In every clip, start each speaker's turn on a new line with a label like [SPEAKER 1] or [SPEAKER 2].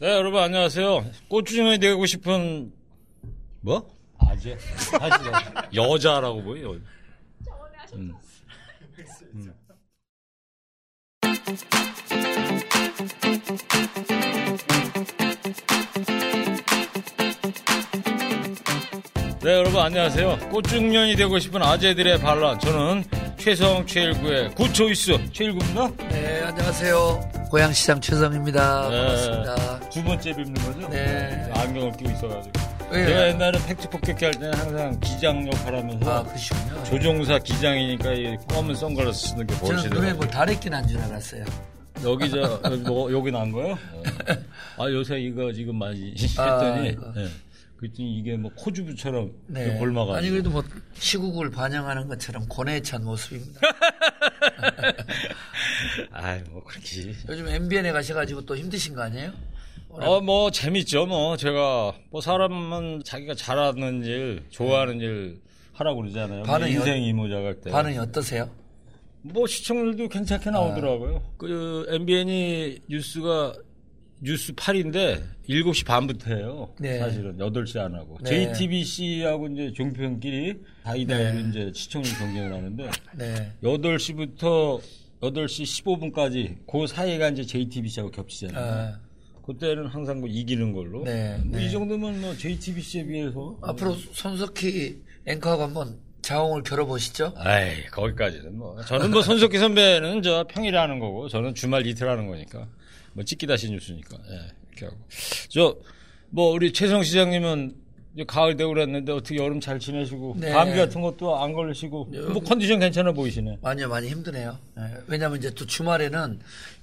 [SPEAKER 1] 네, 여러분 안녕하세요. 고추장이 되고 싶은 뭐? 아재? 아재. 여자라고 뭐예요? 음. 음. 네, 여러분 안녕하세요. 꽃중년이 되고 싶은 아재들의 반란. 저는 최성 최일구의 구초이스 최일구입니다.
[SPEAKER 2] 네, 안녕하세요. 고양시장 최성입니다.
[SPEAKER 1] 네.
[SPEAKER 2] 반갑습니다.
[SPEAKER 1] 두 번째 뵙는 거죠?
[SPEAKER 2] 네.
[SPEAKER 1] 안경을 끼고 있어가지고.
[SPEAKER 2] 왜요?
[SPEAKER 1] 제가 옛날에 팩트 폭격기 할 때는 항상 기장 역할 하면서
[SPEAKER 2] 아, 그러시군요.
[SPEAKER 1] 조종사 기장이니까 이 검은 선글라스 쓰는 게
[SPEAKER 2] 저는 눈에
[SPEAKER 1] 멋이더라고요.
[SPEAKER 2] 뭐 다래끼 난줄 알았어요.
[SPEAKER 1] 여기 저 여기 뭐 여기 난 거요? 아 요새 이거 지금 많이
[SPEAKER 2] 아,
[SPEAKER 1] 했더니. 네. 그랬더니 이게 뭐 코주부처럼
[SPEAKER 2] 네.
[SPEAKER 1] 골마가
[SPEAKER 2] 아니, 그래도 뭐 시국을 반영하는 것처럼 고뇌에 찬 모습입니다.
[SPEAKER 1] 아이 뭐 그렇게
[SPEAKER 2] 요즘 MBN에 가셔가지고 또 힘드신 거 아니에요?
[SPEAKER 1] 어 뭐 재밌죠 뭐 제가 뭐 사람은 자기가 잘하는 일 좋아하는 일 하라고 그러잖아요
[SPEAKER 2] 반응이
[SPEAKER 1] 인생
[SPEAKER 2] 어-
[SPEAKER 1] 이모작할 때
[SPEAKER 2] 반응이 어떠세요?
[SPEAKER 1] 뭐 시청률도 괜찮게 나오더라고요. 그 MBN이 뉴스가 뉴스 8인데 7시 반부터 해요.
[SPEAKER 2] 네.
[SPEAKER 1] 사실은 8시 안 하고.
[SPEAKER 2] 네.
[SPEAKER 1] JTBC하고 이제 종편끼리 다이다이로 이제 시청률 경쟁을 하는데
[SPEAKER 2] 네.
[SPEAKER 1] 8시부터 8시 15분까지 그 사이가 이제 JTBC하고 겹치잖아요.
[SPEAKER 2] 아,
[SPEAKER 1] 그때는 항상 뭐 이기는 걸로.
[SPEAKER 2] 네,
[SPEAKER 1] 뭐
[SPEAKER 2] 네.
[SPEAKER 1] 이 정도면 뭐 JTBC에 비해서
[SPEAKER 2] 앞으로 손석희 앵커하고 한번 자웅을 겨뤄보시죠.
[SPEAKER 1] 아이, 거기까지는 뭐. 저는 뭐 손석희 선배는 저 평일에 하는 거고, 저는 주말 이틀 하는 거니까. 뭐 찍기 다시 뉴스니까. 예, 이렇게 하고. 저, 뭐, 우리 최성 시장님은 이제 가을 되고 그랬는데 어떻게 여름 잘 지내시고,
[SPEAKER 2] 네.
[SPEAKER 1] 감기 같은 것도 안 걸리시고, 뭐 컨디션 괜찮아 보이시네.
[SPEAKER 2] 많이 많이 힘드네요. 예, 왜냐하면 이제 또 주말에는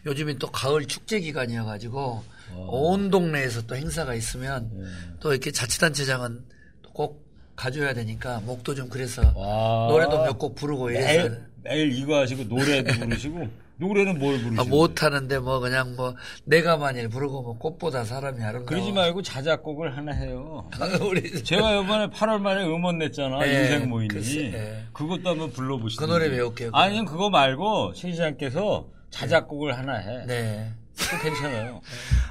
[SPEAKER 2] 요즘이 또 가을 축제 기간이어가지고 온 동네에서 또 행사가 있으면
[SPEAKER 1] 네.
[SPEAKER 2] 또 이렇게 자치단체장은 또꼭 가져야 되니까 목도 좀 그래서
[SPEAKER 1] 와.
[SPEAKER 2] 노래도 몇 곡 부르고 이래서
[SPEAKER 1] 매일, 매일 이거 하시고, 노래도 부르시고, 노래는 뭘 부르시고.
[SPEAKER 2] 아, 못하는데 뭐 그냥 뭐 내가 만일 부르고 뭐 꽃보다 사람이 아름다워.
[SPEAKER 1] 그러지 말고 자작곡을 하나 해요.
[SPEAKER 2] 우리
[SPEAKER 1] 제가 이번에 8월 말에 음원 냈잖아.
[SPEAKER 2] 네,
[SPEAKER 1] 인생 모임이.
[SPEAKER 2] 글쎄, 네.
[SPEAKER 1] 그것도 한번 불러보시죠.
[SPEAKER 2] 그 노래 배울게요,
[SPEAKER 1] 아니, 면 그거 말고 최 시장께서 자작곡을 하나 해.
[SPEAKER 2] 네.
[SPEAKER 1] 괜찮아요.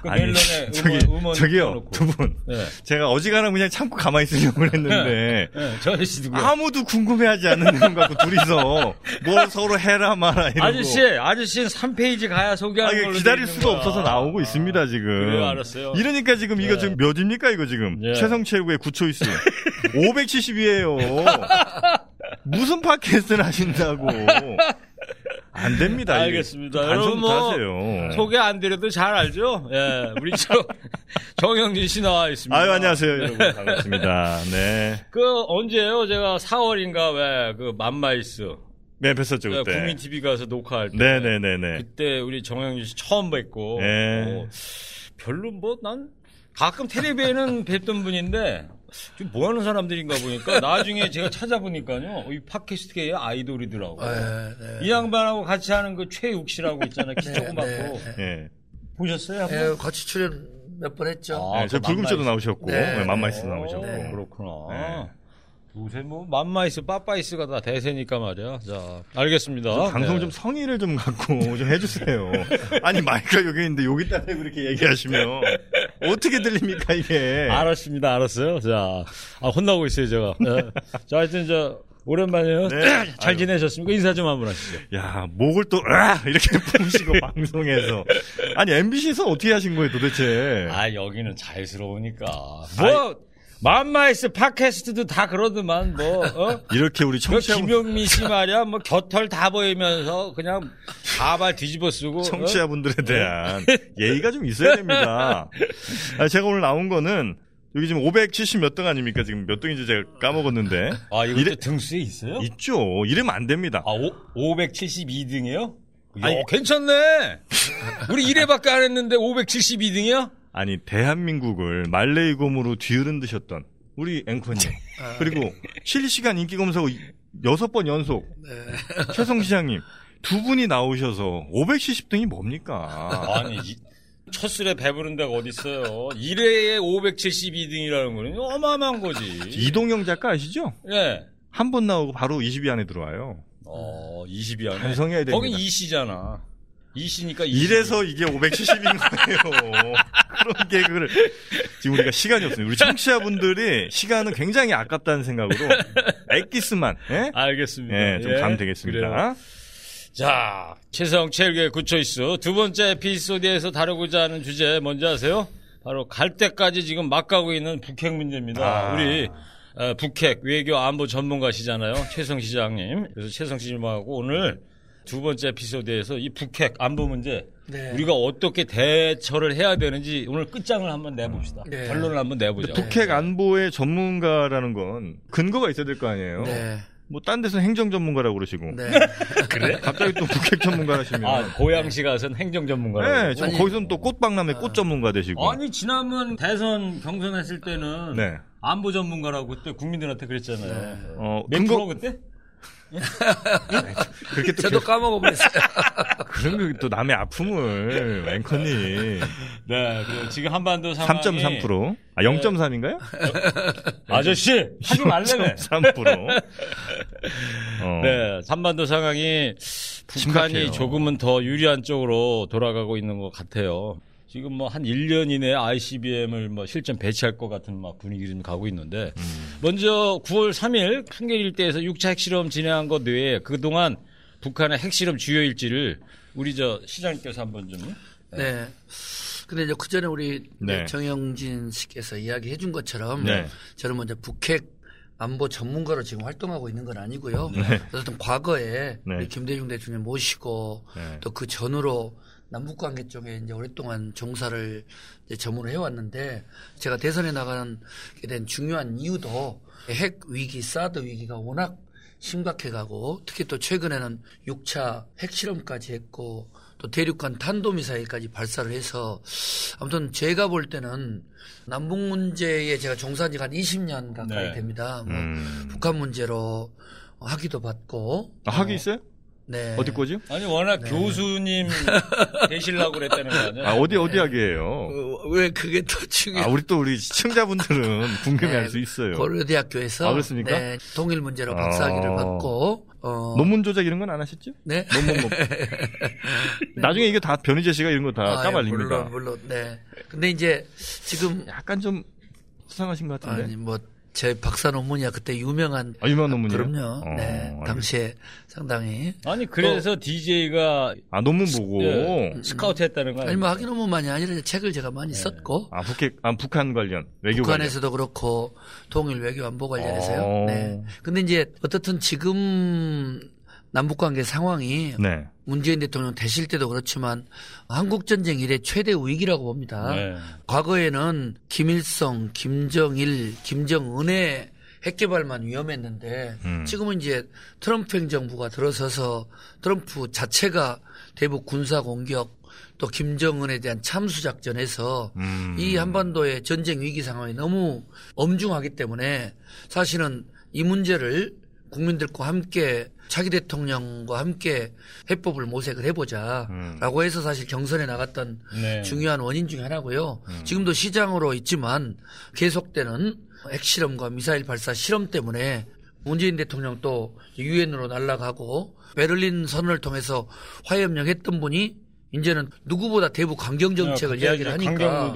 [SPEAKER 1] 그
[SPEAKER 3] 아니, 저기,
[SPEAKER 1] 음원,
[SPEAKER 3] 저기요. 두 분.
[SPEAKER 1] 네.
[SPEAKER 3] 제가 어지간하면 그냥 참고 가만히 있으려고 했는데,
[SPEAKER 1] 네, 저 아저씨 누구야?
[SPEAKER 3] 아무도 궁금해하지 않는 분 갖고 둘이서 뭘 서로 해라 마라 이러고.
[SPEAKER 1] 아저씨, 아저씨는 3페이지 가야
[SPEAKER 3] 아,
[SPEAKER 1] 소개하는 걸로
[SPEAKER 3] 기다릴 수가. 없어서 나오고 있습니다, 지금.
[SPEAKER 1] 그래요, 알았어요.
[SPEAKER 3] 이러니까 지금 이거
[SPEAKER 1] 네.
[SPEAKER 3] 지금 몇입니까, 이거 지금?
[SPEAKER 1] 예.
[SPEAKER 3] 최성철구의 구초이스. 570이에요. 무슨 팟캐스트를 하신다고. 안 됩니다.
[SPEAKER 1] 알겠습니다. 여러분 뭐
[SPEAKER 3] 하세요.
[SPEAKER 1] 소개 안 드려도 잘 알죠? 예, 우리 저 정영진 씨 나와 있습니다.
[SPEAKER 3] 아유, 안녕하세요, 여러분. 반갑습니다. 네.
[SPEAKER 1] 그 언제예요? 제가 4월인가 왜그 맘마이스
[SPEAKER 3] 네, 뵀었죠, 그때.
[SPEAKER 1] 국민 TV 가서 녹화할 때
[SPEAKER 3] 네네네네.
[SPEAKER 1] 그때 우리 정영진 씨 처음 뵙고
[SPEAKER 3] 네.
[SPEAKER 1] 어, 별로 뭐 난 가끔 텔레비에는 뵀던 분인데 좀뭐 하는 사람들인가 보니까 나중에 제가 찾아보니까요 이 팟캐스트계의 아이돌이더라고.
[SPEAKER 2] 네, 네.
[SPEAKER 1] 이 양반하고 같이 하는 그 최욱 씨라고 있잖아요. 키
[SPEAKER 2] 네,
[SPEAKER 1] 조그맣고.
[SPEAKER 2] 네, 네.
[SPEAKER 3] 예.
[SPEAKER 1] 보셨어요? 한번?
[SPEAKER 2] 예, 같이 출연 몇 번 했죠.
[SPEAKER 1] 아,
[SPEAKER 3] 네,
[SPEAKER 1] 저그
[SPEAKER 3] 불금쇼도. 나오셨고,
[SPEAKER 2] 네,
[SPEAKER 3] 네, 맘마이스도
[SPEAKER 1] 어,
[SPEAKER 3] 나오셨고.
[SPEAKER 1] 그렇구나.
[SPEAKER 3] 네.
[SPEAKER 1] 요새 뭐 맘마이스, 빠빠이스가 다 대세니까 말이야. 자, 알겠습니다.
[SPEAKER 3] 방송
[SPEAKER 1] 네.
[SPEAKER 3] 좀 성의를 좀 갖고 좀 해주세요. 아니 마이크가 여기 있는데 여기다 대고 이렇게 얘기하시면 어떻게 들립니까 이게?
[SPEAKER 1] 알았습니다. 알았어요. 자, 아, 혼나고 있어요, 제가. 네. 자, 하여튼 저 오랜만이에요.
[SPEAKER 3] 네.
[SPEAKER 1] 잘. 지내셨습니까? 인사 좀 한번 하시죠.
[SPEAKER 3] 야 목을 또 으아! 이렇게 부으시고 방송에서 아니 MBC에서 어떻게 하신 거예요 도대체?
[SPEAKER 1] 아, 여기는 자유스러우니까. 뭐 맘마이스 팟캐스트도 다 그러더만 뭐 어?
[SPEAKER 3] 이렇게 우리
[SPEAKER 1] 그
[SPEAKER 3] 청취자
[SPEAKER 1] 김용민 씨 말이야, 뭐 곁털 다 보이면서 그냥 가발 뒤집어 쓰고. 어?
[SPEAKER 3] 청취자분들에 대한 예의가 좀 있어야 됩니다. 아, 제가 오늘 나온 거는 여기 지금 570 몇 등 아닙니까? 지금 몇 등인지 제가 까먹었는데.
[SPEAKER 1] 아, 이거
[SPEAKER 3] 이래-
[SPEAKER 1] 등수에 있어요?
[SPEAKER 3] 있죠. 이러면 안 됩니다.
[SPEAKER 1] 아, 오, 572등이에요?
[SPEAKER 3] 아니-
[SPEAKER 1] 야, 괜찮네. 우리 1회밖에 안 했는데 572등이야?
[SPEAKER 3] 아니 대한민국을 말레이곰으로 뒤흔 드셨던 우리 앵커님 그리고 실시간 인기 검사 여섯 번 연속 최성 시장님 두 분이 나오셔서 570등이 뭡니까?
[SPEAKER 1] 아니, 이- 첫 술에 배부른 데가 어딨어요. 1회에 572등이라는 거는 어마어마한 거지.
[SPEAKER 3] 이동영 작가 아시죠?
[SPEAKER 1] 예.
[SPEAKER 3] 한번 나오고 바로 20위 안에 들어와요.
[SPEAKER 1] 어, 20이 안에.
[SPEAKER 3] 반성해야 됩니다.
[SPEAKER 1] 거긴 2시잖아. 2시니까 20.
[SPEAKER 3] 이래서 이게 570인 거예요. 그런 개그를 지금 우리가 시간이 없습니다. 우리 청취자분들이 시간은 굉장히 아깝다는 생각으로 엑기스만 예?
[SPEAKER 1] 알겠습니다.
[SPEAKER 3] 예, 좀 가면 되겠습니다.
[SPEAKER 1] 그래요. 자, 최성 체육의 굿초이스 두 번째 에피소드에서 다루고자 하는 주제 뭔지 아세요? 바로 갈 때까지 지금 막 가고 있는 북핵 문제입니다.
[SPEAKER 3] 아.
[SPEAKER 1] 우리 어, 북핵 외교 안보 전문가시잖아요. 최성 시장님. 그래서 최성 시장님하고 오늘 두 번째 에피소드에서 이 북핵 안보 문제
[SPEAKER 2] 네.
[SPEAKER 1] 우리가 어떻게 대처를 해야 되는지 오늘 끝장을 한번 내봅시다.
[SPEAKER 2] 네.
[SPEAKER 1] 결론을 한번 내보자.
[SPEAKER 3] 북핵 안보의 전문가라는 건 근거가 있어야 될 거 아니에요.
[SPEAKER 2] 네.
[SPEAKER 3] 뭐딴 데서 행정 전문가라고 그러시고
[SPEAKER 2] 네.
[SPEAKER 3] 그래? 갑자기 또 북핵 전문가라시면
[SPEAKER 1] 아, 고양시 가서는 행정 전문가라고.
[SPEAKER 3] 네, 지금 거기서는 또 꽃박람회 꽃 전문가 되시고
[SPEAKER 1] 아니 지난번 대선 경선했을 때는
[SPEAKER 3] 네.
[SPEAKER 1] 안보 전문가라고 그때 국민들한테 그랬잖아요.
[SPEAKER 3] 어,
[SPEAKER 1] 몇
[SPEAKER 3] 근거-
[SPEAKER 1] 프로 그때?
[SPEAKER 3] 그렇게 또
[SPEAKER 2] 저도 까먹어버렸어요.
[SPEAKER 3] 그런 거또 남의 아픔을 앵커님
[SPEAKER 1] 네, 그리고 지금 한반도 상황이
[SPEAKER 3] 3.3%아 0.3인가요?
[SPEAKER 1] 아저씨 하지 말래매.
[SPEAKER 3] 3%. 어.
[SPEAKER 1] 네, 한반도 상황이 북한이
[SPEAKER 3] 심각해요.
[SPEAKER 1] 조금은 더 유리한 쪽으로 돌아가고 있는 것 같아요. 지금 뭐 한 1년 이내에 ICBM을 뭐 실전 배치할 것 같은 막 분위기를 좀 가고 있는데
[SPEAKER 3] 음.
[SPEAKER 1] 먼저 9월 3일 풍계리 일대에서 6차 핵실험 진행한 것 외에 그동안 북한의 핵실험 주요 일지를 우리 저 시장님께서 한번 좀
[SPEAKER 2] 네. 근데 이제 그 전에 우리
[SPEAKER 3] 네.
[SPEAKER 2] 정영진 씨께서 이야기해 준 것처럼
[SPEAKER 3] 네.
[SPEAKER 2] 저는 먼저 북핵 안보 전문가로 지금 활동하고 있는 건 아니고요. 어쨌든 과거에
[SPEAKER 3] 네.
[SPEAKER 2] 김대중 대통령 모시고
[SPEAKER 3] 네.
[SPEAKER 2] 또그 전후로 남북 관계 쪽에 이제 오랫동안 종사를 이제 전문을 해왔는데 제가 대선에 나가는 게된 중요한 이유도 핵 위기, 사드 위기가 워낙 심각해가고 특히 또 최근에는 6차 핵실험까지 했고 또 대륙간 탄도미사일까지 발사를 해서 아무튼 제가 볼 때는 남북 문제에 제가 종사한 지가 한 20년 가까이
[SPEAKER 1] 네.
[SPEAKER 2] 됩니다. 뭐
[SPEAKER 3] 음.
[SPEAKER 2] 북한 문제로 학위도 받고
[SPEAKER 3] 아, 학위 있어요?
[SPEAKER 2] 네.
[SPEAKER 3] 어디 거죠?
[SPEAKER 1] 아니 워낙 교수님 되시려고 그랬다는 거 아니야?
[SPEAKER 3] 아, 어디 어디 학위예요?
[SPEAKER 2] 어, 왜 그게 더 중요해요?
[SPEAKER 3] 아, 우리 또 우리 시청자분들은 궁금해할 수 있어요.
[SPEAKER 2] 고려대학교에서
[SPEAKER 3] 아, 그렇습니까?
[SPEAKER 2] 네, 통일 문제로 박사학위를
[SPEAKER 3] 아.
[SPEAKER 2] 받고 어,
[SPEAKER 3] 논문 조작 이런 건 안 하셨죠?
[SPEAKER 2] 네.
[SPEAKER 3] 논문 뭐. 나중에 이게 다 변희재 씨가 이런 거다
[SPEAKER 2] 아,
[SPEAKER 3] 까발립니다.
[SPEAKER 2] 물론 물론 네. 근데 이제 지금
[SPEAKER 3] 약간 좀 수상하신 것 같은데.
[SPEAKER 2] 아니 뭐 제 박사 논문이야 그때 유명한
[SPEAKER 3] 아, 유명한 논문이에요?
[SPEAKER 2] 그럼요.
[SPEAKER 3] 어,
[SPEAKER 2] 네.
[SPEAKER 3] 알겠습니다.
[SPEAKER 2] 당시에 상당히
[SPEAKER 1] 아니 그래서 DJ가
[SPEAKER 3] 아, 논문 보고.
[SPEAKER 1] 예, 스카우트 했다는 거
[SPEAKER 2] 아니? 뭐 학위 논문만이 아니라 책을 제가 많이 썼고
[SPEAKER 3] 아, 북핵, 아, 북한 관련, 외교
[SPEAKER 2] 북한에서도 그렇고 통일 외교 안보 관련해서요.
[SPEAKER 3] 어.
[SPEAKER 2] 네. 근데 이제 어떻든 지금 남북 관계 상황이
[SPEAKER 3] 관련. 네.
[SPEAKER 2] 문재인 대통령 되실 때도 그렇지만 한국 전쟁 이래 최대 위기라고 봅니다.
[SPEAKER 1] 네.
[SPEAKER 2] 과거에는 김일성, 김정일, 김정은의 핵 개발만 위험했는데
[SPEAKER 3] 음.
[SPEAKER 2] 지금은 이제 트럼프 행정부가 들어서서 트럼프 자체가 대북 군사 공격 또 김정은에 대한 참수 작전에서
[SPEAKER 3] 음.
[SPEAKER 2] 이 한반도의 전쟁 위기 상황이 너무 엄중하기 때문에 사실은 이 문제를 국민들과 함께 차기 대통령과 함께 해법을 모색을 해보자라고 해서 사실 경선에 나갔던
[SPEAKER 1] 네.
[SPEAKER 2] 중요한 원인 중에 하나고요. 지금도 시장으로 있지만 계속되는 핵실험과 미사일 발사 실험 때문에 문재인 대통령 또 유엔으로 날아가고 베를린 선언을 통해서 화해협력 했던 분이 이제는 누구보다 대북 강경 정책을
[SPEAKER 1] 네,
[SPEAKER 2] 이야기를 하니까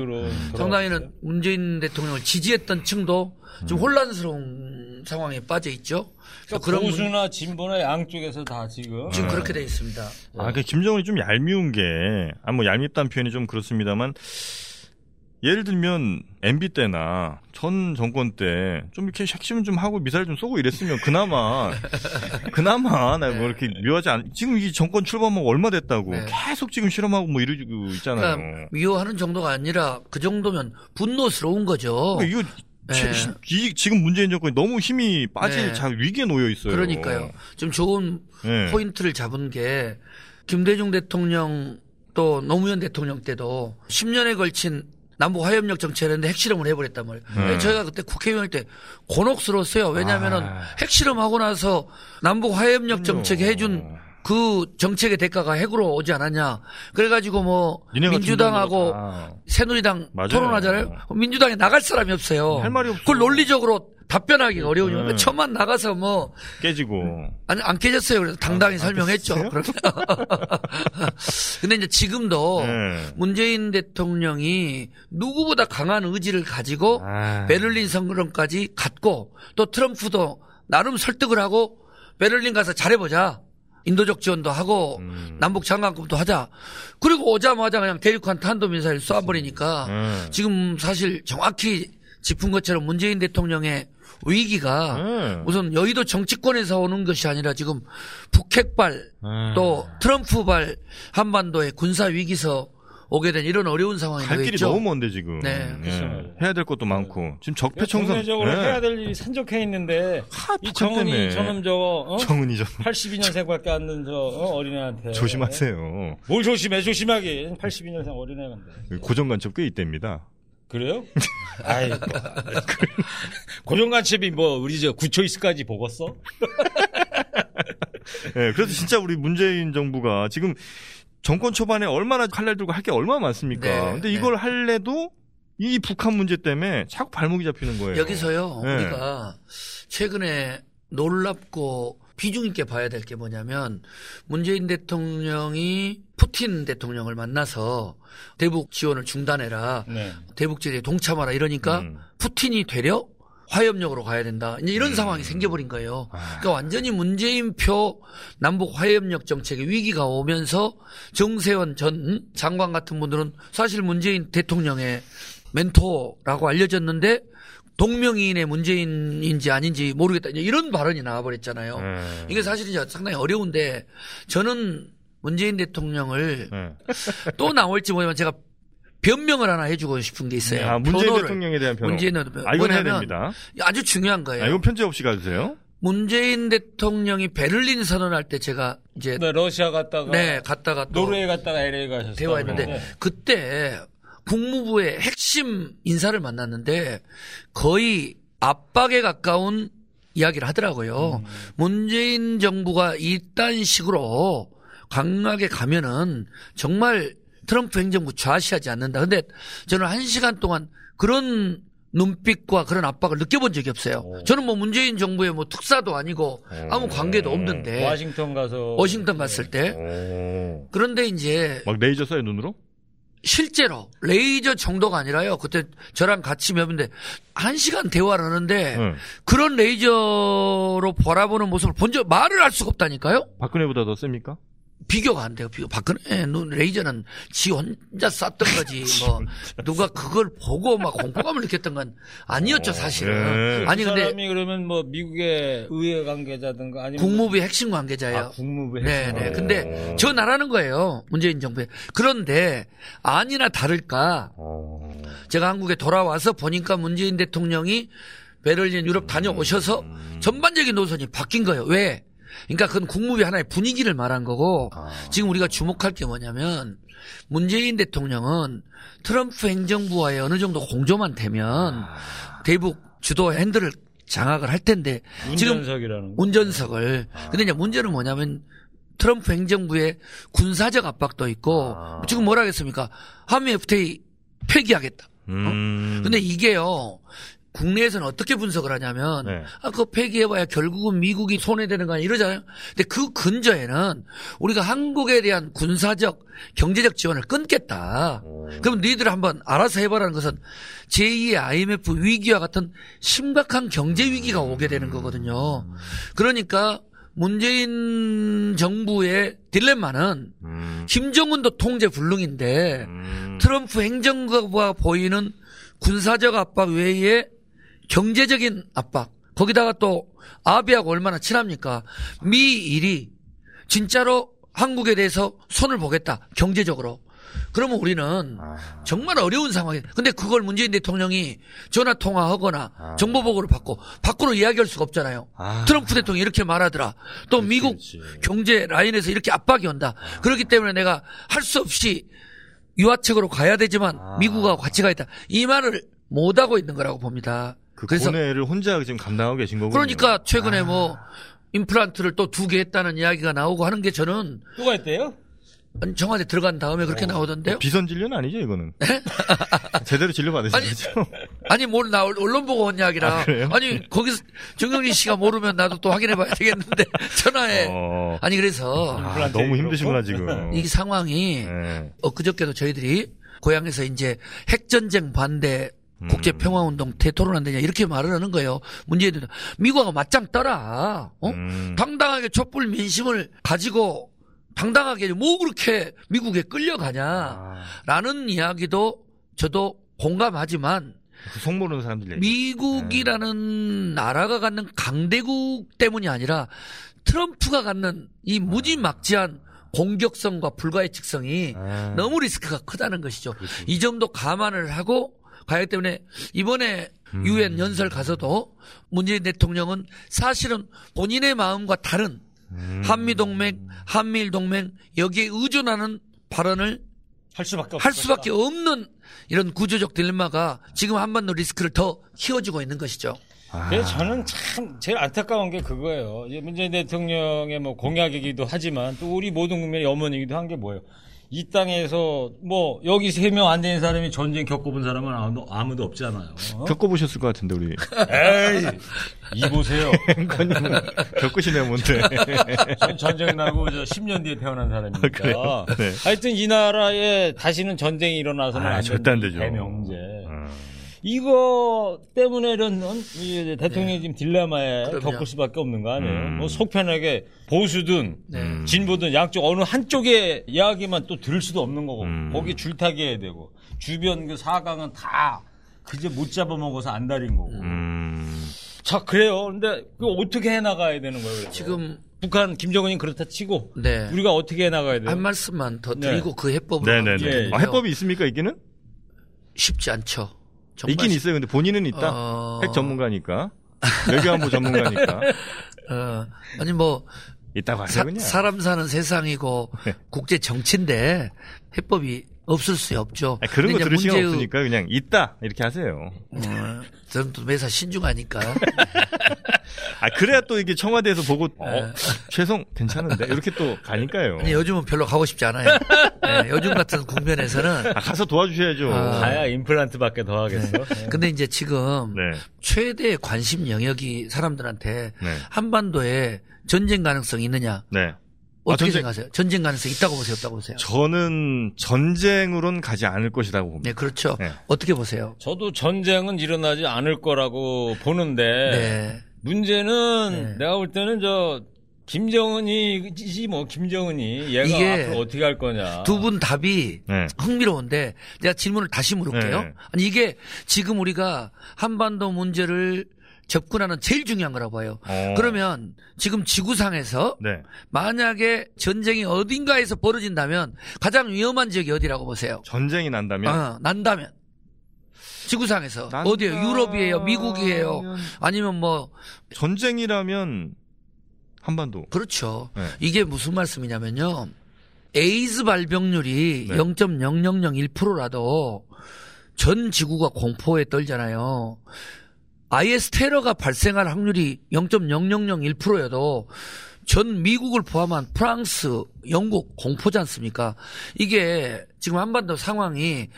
[SPEAKER 2] 상당히는 문재인 대통령을 지지했던 층도 좀 혼란스러운 상황에 빠져 있죠. 그래서
[SPEAKER 1] 그러니까
[SPEAKER 2] 그런 문-
[SPEAKER 1] 보수나 진보나 양쪽에서 다 지금
[SPEAKER 2] 지금 그렇게 돼 있습니다.
[SPEAKER 3] 아, 그 김정은이 좀 얄미운 게, 아, 뭐 얄밉다는 표현이 좀 그렇습니다만, 예를 들면 MB 때나 전 정권 때 좀 이렇게 핵심 좀 하고 미사일 좀 쏘고 이랬으면 그나마 그나마 나 뭐 이렇게 묘하지 않 지금 이 정권 출범하고 얼마 됐다고
[SPEAKER 2] 네.
[SPEAKER 3] 계속 지금 실험하고 뭐 이러고 있잖아요.
[SPEAKER 2] 그러니까 미워하는 정도가 아니라 그 정도면 분노스러운 거죠.
[SPEAKER 3] 그러니까 이거
[SPEAKER 2] 네.
[SPEAKER 3] 치- 이- 지금 문재인 정권이 너무 힘이 빠질
[SPEAKER 2] 네.
[SPEAKER 3] 자 위기에 놓여 있어요.
[SPEAKER 2] 그러니까요. 좀 좋은
[SPEAKER 3] 네.
[SPEAKER 2] 포인트를 잡은 게 김대중 대통령 또 노무현 대통령 때도 10년에 걸친 남북 화협력 정책을 했는데 핵실험을 해버렸단 말이에요.
[SPEAKER 3] 네.
[SPEAKER 2] 저희가 그때 국회의원 할때 곤혹스러웠어요. 왜냐하면은
[SPEAKER 3] 아.
[SPEAKER 2] 핵실험하고 나서 남북 화협력 정책 해준 그 정책의 대가가 핵으로 오지 않았냐. 그래가지고 뭐 민주당하고 새누리당 맞아요. 토론하잖아요. 민주당에 나갈 사람이 없어요.
[SPEAKER 3] 할 말이 없어.
[SPEAKER 2] 그걸 논리적으로 답변하기 가 어려우니까 네. 천만 나가서 뭐
[SPEAKER 3] 깨지고
[SPEAKER 2] 아니 안 깨졌어요. 그래서 당당히 아, 설명했죠. 그러면 근데 이제 지금도 네. 문재인 대통령이 누구보다 강한 의지를 가지고 아. 베를린 선거론까지 갔고 또 트럼프도 나름 설득을 하고 베를린 가서 잘해보자. 인도적 지원도 하고 음. 남북 장관급도 하자. 그리고 오자마자 그냥 대륙간 탄도미사일 쏴버리니까 음. 지금 사실 정확히 짚은 것처럼 문재인 대통령의 위기가 음. 우선 여의도 정치권에서 오는 것이 아니라 지금 북핵발 또 트럼프발 한반도의 군사 위기서 오게 된 이런 어려운 상황이 갈
[SPEAKER 3] 길이 너무 먼데 지금. 네. 네. 해야 될 것도 많고 지금 적폐 청산
[SPEAKER 1] 국내적으로 네. 해야 될 일이 산적해 있는데 하, 이 정은이 저놈 저거 어?
[SPEAKER 3] 정은이 저
[SPEAKER 1] 82년생밖에 안 된 저 어? 린애한테
[SPEAKER 3] 조심하세요.
[SPEAKER 1] 뭘 조심해 조심하게 82년생 어린애인데
[SPEAKER 3] 고정간첩 꽤 있답니다.
[SPEAKER 1] 그래요? 아이 고정간첩이 뭐 우리 저 구초이스까지 보겠어?
[SPEAKER 3] 네, 그래서 진짜 우리 문재인 정부가 지금 정권 초반에 얼마나 칼날 들고 할 게 얼마나 많습니까? 네, 근데 네. 이걸 네. 할래도 이 북한 문제 때문에 자꾸 발목이 잡히는 거예요.
[SPEAKER 2] 여기서요, 네. 우리가 최근에 놀랍고 비중 있게 봐야 될 게 뭐냐면 문재인 대통령이 푸틴 대통령을 만나서 대북 지원을 중단해라. 네. 대북 지원에 동참하라 이러니까 음. 푸틴이 되려 화해협력으로 가야 된다. 이제 이런 음. 상황이 생겨버린 거예요. 아. 그러니까 완전히 문재인표 남북 화해협력 정책의 위기가 오면서 정세원 전 장관 같은 분들은 사실 문재인 대통령의 멘토라고 알려졌는데 동명이인의 문재인인지 아닌지 모르겠다. 이런 발언이 나와버렸잖아요. 음. 이게 사실 이제 상당히 어려운데 저는 문재인 대통령을 음. 또 나올지 모르지만 제가 변명을 하나 해주고 싶은 게 있어요.
[SPEAKER 3] 아, 문재인 표노를. 대통령에 대한 변호. 문재인.
[SPEAKER 2] 아, 이건 해야 됩니다. 아주 중요한 거예요.
[SPEAKER 3] 아, 이건 편지 없이 가주세요.
[SPEAKER 2] 문재인 대통령이 베를린 선언할 때 제가 이제
[SPEAKER 1] 네, 러시아 갔다가
[SPEAKER 2] 네 갔다가
[SPEAKER 1] 노르웨이 갔다가 LA 가셨어요.
[SPEAKER 2] 대화했는데 네. 그때 국무부의 핵심 인사를 만났는데 거의 압박에 가까운 이야기를 하더라고요. 음. 문재인 정부가 이딴 식으로 강하게 가면은 정말 트럼프 행정부 좌시하지 않는다. 근데 저는 한 시간 동안 그런 눈빛과 그런 압박을 느껴본 적이 없어요. 오. 저는 뭐 문재인 정부의 뭐 특사도 아니고 아무 관계도 없는데.
[SPEAKER 1] 워싱턴 가서.
[SPEAKER 2] 워싱턴 갔을 때. 오. 그런데 이제.
[SPEAKER 3] 막 레이저 쏴요, 눈으로?
[SPEAKER 2] 실제로 레이저 정도가 아니라요. 그때 저랑 같이 몇인데 한 시간 대화를 하는데 네. 그런 레이저로 바라보는 모습을 본 적 말을 할 수가 없다니까요.
[SPEAKER 3] 박근혜보다 더 셉니까?
[SPEAKER 2] 비교가 안 돼요. 비교. 박근혜 눈 레이저는 지 혼자 쐈던 거지. 뭐 누가 그걸 보고 막 공포감을 느꼈던 건 아니었죠, 어, 사실은.
[SPEAKER 1] 네. 아니 그 근데 사람이 그러면 뭐 미국의 의회 관계자든가 아니면
[SPEAKER 2] 국무부 핵심 관계자예요. 아,
[SPEAKER 1] 국무부
[SPEAKER 2] 핵심. 네, 네. 근데 저 나라는 거예요. 문재인 정부에. 그런데 아니나 다를까? 어. 제가 한국에 돌아와서 보니까 문재인 대통령이 베를린 유럽 다녀오셔서 음. 전반적인 노선이 바뀐 거예요. 왜? 그러니까 그건 국무위 하나의 분위기를 말한 거고 아. 지금 우리가 주목할 게 뭐냐면 문재인 대통령은 트럼프 행정부와의 어느 정도 공조만 되면 아. 대북 주도 핸들을 장악을 할 텐데
[SPEAKER 1] 운전석이라는
[SPEAKER 2] 지금 운전석을 아. 근데 이제 문제는 뭐냐면 트럼프 행정부의 군사적 압박도 있고 아. 지금 뭐라 하겠습니까 한미 FTA 폐기하겠다. 어? 음. 어? 근데 이게요 국내에서는 어떻게 분석을 하냐면 네. 아, 그거 폐기해봐야 결국은 미국이 손해되는 거 아니야 이러잖아요. 근데 그 근저에는 우리가 한국에 대한 군사적 경제적 지원을 끊겠다. 오. 그럼 너희들 한번 알아서 해봐라는 것은 제2의 IMF 위기와 같은 심각한 경제 위기가 오게 되는 거거든요. 그러니까 문재인 정부의 딜레마는 음. 김정은도 통제 불능인데 음. 트럼프 행정부가 보이는 군사적 압박 외에 경제적인 압박, 거기다가 또 아비하고 얼마나 친합니까? 미일이 진짜로 한국에 대해서 손을 보겠다. 경제적으로. 그러면 우리는 아. 정말 어려운 상황이에요. 근데 그걸 문재인 대통령이 전화 통화하거나 아. 정보 보고를 받고 밖으로 이야기할 수가 없잖아요. 아. 트럼프 대통령이 이렇게 말하더라. 또 그렇지, 미국 그렇지. 경제 라인에서 이렇게 압박이 온다. 아. 그렇기 때문에 내가 할 수 없이 유화책으로 가야 되지만 아. 미국하고 같이 가있다. 이 말을 못 하고 있는 거라고 봅니다.
[SPEAKER 3] 그 그래서 고뇌를 혼자 지금 감당하고 계신 거군요.
[SPEAKER 2] 그러니까 최근에 아. 뭐 임플란트를 또 두 개 했다는 이야기가 나오고 하는 게 저는
[SPEAKER 1] 누가 했대요?
[SPEAKER 2] 아니, 청와대 들어간 다음에 그렇게
[SPEAKER 3] 어,
[SPEAKER 2] 나오던데요.
[SPEAKER 3] 비선 진료는 아니죠, 이거는. 제대로 진료 받으셔야죠.
[SPEAKER 2] 아니 뭘 나 언론 보고 온 이야기라.
[SPEAKER 3] 아, 그래요?
[SPEAKER 2] 니 거기서 정영진 씨가 모르면 나도 또 확인해 봐야 되겠는데 전화해.
[SPEAKER 3] 어.
[SPEAKER 2] 아니 그래서
[SPEAKER 3] 아, 너무? 힘드시구나, 지금.
[SPEAKER 2] 이 상황이
[SPEAKER 3] 네.
[SPEAKER 2] 엊그저께도 저희들이 고향에서 이제 핵전쟁 반대
[SPEAKER 3] 음.
[SPEAKER 2] 국제 평화 운동 대토론 한다냐 이렇게 말을 하는 거예요. 문재인. 미국하고 맞짱 떠라. 어?
[SPEAKER 3] 음.
[SPEAKER 2] 당당하게 촛불 민심을 가지고 당당하게 뭐 그렇게 미국에 끌려가냐.
[SPEAKER 3] 아,
[SPEAKER 2] 라는 이야기도 저도 공감하지만
[SPEAKER 3] 그속 모르는 사람들.
[SPEAKER 2] 미국이라는 나라가 갖는 강대국 때문이 아니라 트럼프가 갖는 이 무지막지한 공격성과 불가의칙성이
[SPEAKER 3] 아.
[SPEAKER 2] 너무 리스크가 크다는 것이죠. 이 점도 감안을 하고 가기 때문에 이번에
[SPEAKER 3] 음.
[SPEAKER 2] 유엔 연설 가서도 문재인 대통령은 사실은 본인의 마음과 다른
[SPEAKER 3] 음.
[SPEAKER 2] 한미 동맹, 한미일 동맹 여기에 의존하는 발언을
[SPEAKER 1] 할 수밖에
[SPEAKER 2] 없할 수밖에 없는 이런 구조적 딜레마가 지금 한반도 리스크를 더 키워주고 있는 것이죠.
[SPEAKER 3] 아.
[SPEAKER 1] 그래서 저는 참 제일 안타까운 게 그거예요. 문재인 대통령의 뭐 공약이기도 하지만 또 우리 모든 국민의 염원이기도 한 게 뭐예요? 이 땅에서 뭐 여기 세 명 안 되는 사람이 전쟁 겪어본 사람은 아무도, 아무도 없잖아요. 어?
[SPEAKER 3] 겪어보셨을 것 같은데, 우리.
[SPEAKER 1] 에이, 이 보세요.
[SPEAKER 3] 겪으시네요, 뭔데.
[SPEAKER 1] 전 전쟁 나고 저 10년 뒤에 태어난 사람이니까.
[SPEAKER 3] 그래요? 네.
[SPEAKER 1] 하여튼 이 나라에 다시는 전쟁이 일어나서는
[SPEAKER 3] 아,
[SPEAKER 1] 안
[SPEAKER 3] 절대 안 되죠.
[SPEAKER 1] 대명제.
[SPEAKER 3] 어.
[SPEAKER 1] 이거 때문에 이런 어? 이 대통령이 지금 딜레마에
[SPEAKER 2] 그럼요.
[SPEAKER 1] 겪을 수밖에 없는 거 아니에요.
[SPEAKER 3] 음.
[SPEAKER 1] 뭐 속편하게 보수든
[SPEAKER 2] 네.
[SPEAKER 3] 음.
[SPEAKER 1] 진보든 양쪽 어느 한쪽의 이야기만 또 들을 수도 없는 거고
[SPEAKER 3] 음.
[SPEAKER 1] 거기 줄타기 해야 되고 주변 그 사강은 다 그저 못 잡아먹어서 안달인 거고.
[SPEAKER 3] 음.
[SPEAKER 1] 자 그래요. 근데 그 어떻게 해 나가야 되는 거예요? 그래서?
[SPEAKER 2] 지금
[SPEAKER 1] 북한 김정은이 그렇다 치고
[SPEAKER 2] 네.
[SPEAKER 1] 우리가 어떻게 해 나가야 돼요?
[SPEAKER 2] 한 말씀만 더
[SPEAKER 1] 네.
[SPEAKER 2] 드리고 그 해법으로
[SPEAKER 3] 네네네.
[SPEAKER 2] 가면
[SPEAKER 1] 예,
[SPEAKER 2] 되는데요.
[SPEAKER 3] 아, 해법이 있습니까, 있기는?
[SPEAKER 2] 쉽지 않죠.
[SPEAKER 3] 있긴
[SPEAKER 2] 쉽-
[SPEAKER 3] 있어요. 근데 본인은 있다.
[SPEAKER 2] 어,
[SPEAKER 3] 핵 전문가니까. 외교안보 전문가니까.
[SPEAKER 2] 어, 아니 뭐
[SPEAKER 3] 있다고 하세요,
[SPEAKER 2] 사,
[SPEAKER 3] 그냥.
[SPEAKER 2] 사람 사는 세상이고
[SPEAKER 3] 네.
[SPEAKER 2] 국제 정치인데 해법이 없을 수 없죠.
[SPEAKER 3] 아니, 그런 거 들을 시간
[SPEAKER 2] 문제의-
[SPEAKER 3] 없으니까 그냥 있다. 이렇게 하세요.
[SPEAKER 2] 어, 저는 또 매사 신중하니까.
[SPEAKER 3] 아, 그래야 또 이게 청와대에서 보고, 어, 최성 괜찮은데? 이렇게 또 가니까요.
[SPEAKER 2] 아니, 요즘은 별로 가고 싶지 않아요. 네, 요즘 같은 국면에서는.
[SPEAKER 3] 아, 가서 도와주셔야죠.
[SPEAKER 2] 아.
[SPEAKER 1] 가야 임플란트밖에 더 하겠어. 네.
[SPEAKER 2] 근데 이제 지금
[SPEAKER 3] 네.
[SPEAKER 2] 최대 관심 영역이 사람들한테
[SPEAKER 3] 네.
[SPEAKER 2] 한반도에 전쟁 가능성이 있느냐.
[SPEAKER 3] 네.
[SPEAKER 2] 어떻게
[SPEAKER 3] 전쟁-
[SPEAKER 2] 생각하세요? 전쟁 가능성이 있다고 보세요? 없다고 보세요?
[SPEAKER 3] 저는 전쟁으로는 가지 않을 것이라고 봅니다.
[SPEAKER 2] 네, 그렇죠.
[SPEAKER 3] 네.
[SPEAKER 2] 어떻게 보세요?
[SPEAKER 1] 저도 전쟁은 일어나지 않을 거라고 보는데
[SPEAKER 2] 네.
[SPEAKER 1] 문제는
[SPEAKER 2] 네.
[SPEAKER 1] 내가 볼 때는 저 김정은이지 뭐 김정은이 얘가
[SPEAKER 2] 이게
[SPEAKER 1] 앞으로 어떻게 할 거냐.
[SPEAKER 2] 두 분 답이
[SPEAKER 3] 네.
[SPEAKER 2] 흥미로운데 내가 질문을 다시 물을게요.
[SPEAKER 3] 네.
[SPEAKER 2] 아니 이게 지금 우리가 한반도 문제를 접근하는 제일 중요한 거라고 봐요.
[SPEAKER 3] 어.
[SPEAKER 2] 그러면 지금 지구상에서
[SPEAKER 3] 네.
[SPEAKER 2] 만약에 전쟁이 어딘가에서 벌어진다면 가장 위험한 지역이 어디라고 보세요?
[SPEAKER 3] 전쟁이 난다면
[SPEAKER 2] 어, 난다면 지구상에서
[SPEAKER 3] 난다면-
[SPEAKER 2] 어디예요? 유럽이에요? 미국이에요? 아니면 뭐
[SPEAKER 3] 전쟁이라면 한반도.
[SPEAKER 2] 그렇죠.
[SPEAKER 3] 네.
[SPEAKER 2] 이게 무슨 말씀이냐면요. 에이즈 발병률이
[SPEAKER 3] 네.
[SPEAKER 2] 0.001%라도 전 지구가 공포에 떨잖아요. IS 테러가 발생할 확률이 0.0001%여도 전 미국을 포함한 프랑스, 영국 공포지 않습니까? 이게 지금 한반도 상황이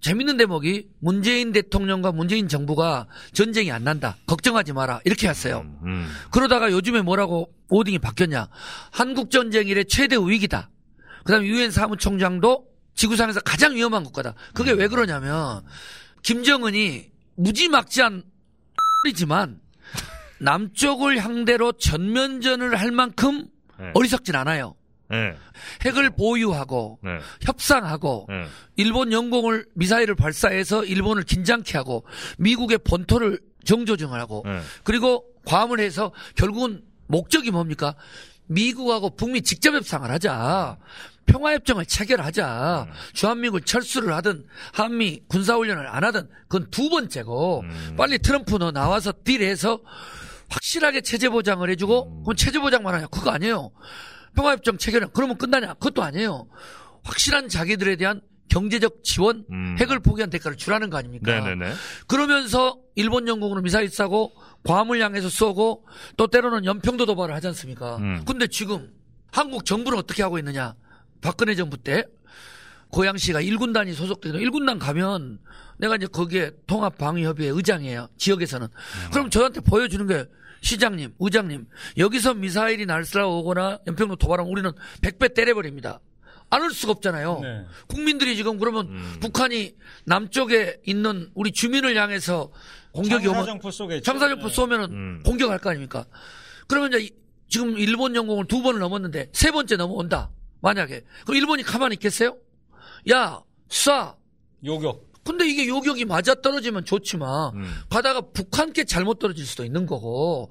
[SPEAKER 2] 재밌는 대목이 문재인 대통령과 문재인 정부가 전쟁이 안 난다. 걱정하지 마라. 이렇게 했어요.
[SPEAKER 3] 음, 음.
[SPEAKER 2] 그러다가 요즘에 뭐라고 오딩이 바뀌었냐. 한국 전쟁 이래 최대 위기다. 그 다음에 유엔 사무총장도 지구상에서 가장 위험한 국가다. 그게 왜 그러냐면 김정은이 무지막지한 이지만 남쪽을 향대로 전면전을 할 만큼
[SPEAKER 3] 네.
[SPEAKER 2] 어리석진 않아요.
[SPEAKER 3] 네.
[SPEAKER 2] 핵을 보유하고
[SPEAKER 3] 네.
[SPEAKER 2] 협상하고
[SPEAKER 3] 네.
[SPEAKER 2] 일본 영공을 미사일을 발사해서 일본을 긴장케 하고 미국의 본토를 정조준하고
[SPEAKER 3] 네.
[SPEAKER 2] 그리고 과음을 해서 결국은 목적이 뭡니까? 미국하고 북미 직접 협상을 하자. 평화협정을 체결하자. 주한미군 철수를 하든 한미 군사훈련을 안 하든 그건 두 번째고
[SPEAKER 3] 음.
[SPEAKER 2] 빨리 트럼프 너 나와서 딜해서 확실하게 체제 보장을 해주고 그건 체제 보장만 하냐 그거 아니에요. 평화협정 체결은 그러면 끝나냐 그것도 아니에요. 확실한 자기들에 대한 경제적 지원,
[SPEAKER 3] 음.
[SPEAKER 2] 핵을 포기한 대가를 주라는 거 아닙니까?
[SPEAKER 3] 네네네.
[SPEAKER 2] 그러면서 일본 영국으로 미사일 쏴고 괌을 향해서 쏘고 또 때로는 연평도 도발을 하지 않습니까?
[SPEAKER 3] 음.
[SPEAKER 2] 근데 지금 한국 정부는 어떻게 하고 있느냐? 박근혜 정부 때 고양시가 1군단이 소속되는 1군단 가면 내가 이제 거기에 통합방위협의회 의장이에요. 지역에서는. 그럼 저한테 보여주는 게 시장님, 의장님, 여기서 미사일이 날쏘오거나 연평도 도발하면 우리는 100배 때려버립니다. 안올 수가 없잖아요.
[SPEAKER 1] 네.
[SPEAKER 2] 국민들이 지금 그러면
[SPEAKER 3] 음.
[SPEAKER 2] 북한이 남쪽에 있는 우리 주민을 향해서 공격이 오면
[SPEAKER 1] 장사정포 쏘겠죠.
[SPEAKER 2] 장사정포
[SPEAKER 1] 네.
[SPEAKER 2] 쏘면은
[SPEAKER 3] 음.
[SPEAKER 2] 공격할 거 아닙니까? 그러면 이제 이- 지금 일본 영공을 두 번을 넘었는데 세 번째 넘어온다. 만약에. 그럼 일본이 가만히 있겠어요? 야, 쏴.
[SPEAKER 1] 요격.
[SPEAKER 2] 근데 이게 요격이 맞아 떨어지면 좋지만
[SPEAKER 3] 음.
[SPEAKER 2] 가다가 북한께 잘못 떨어질 수도 있는 거고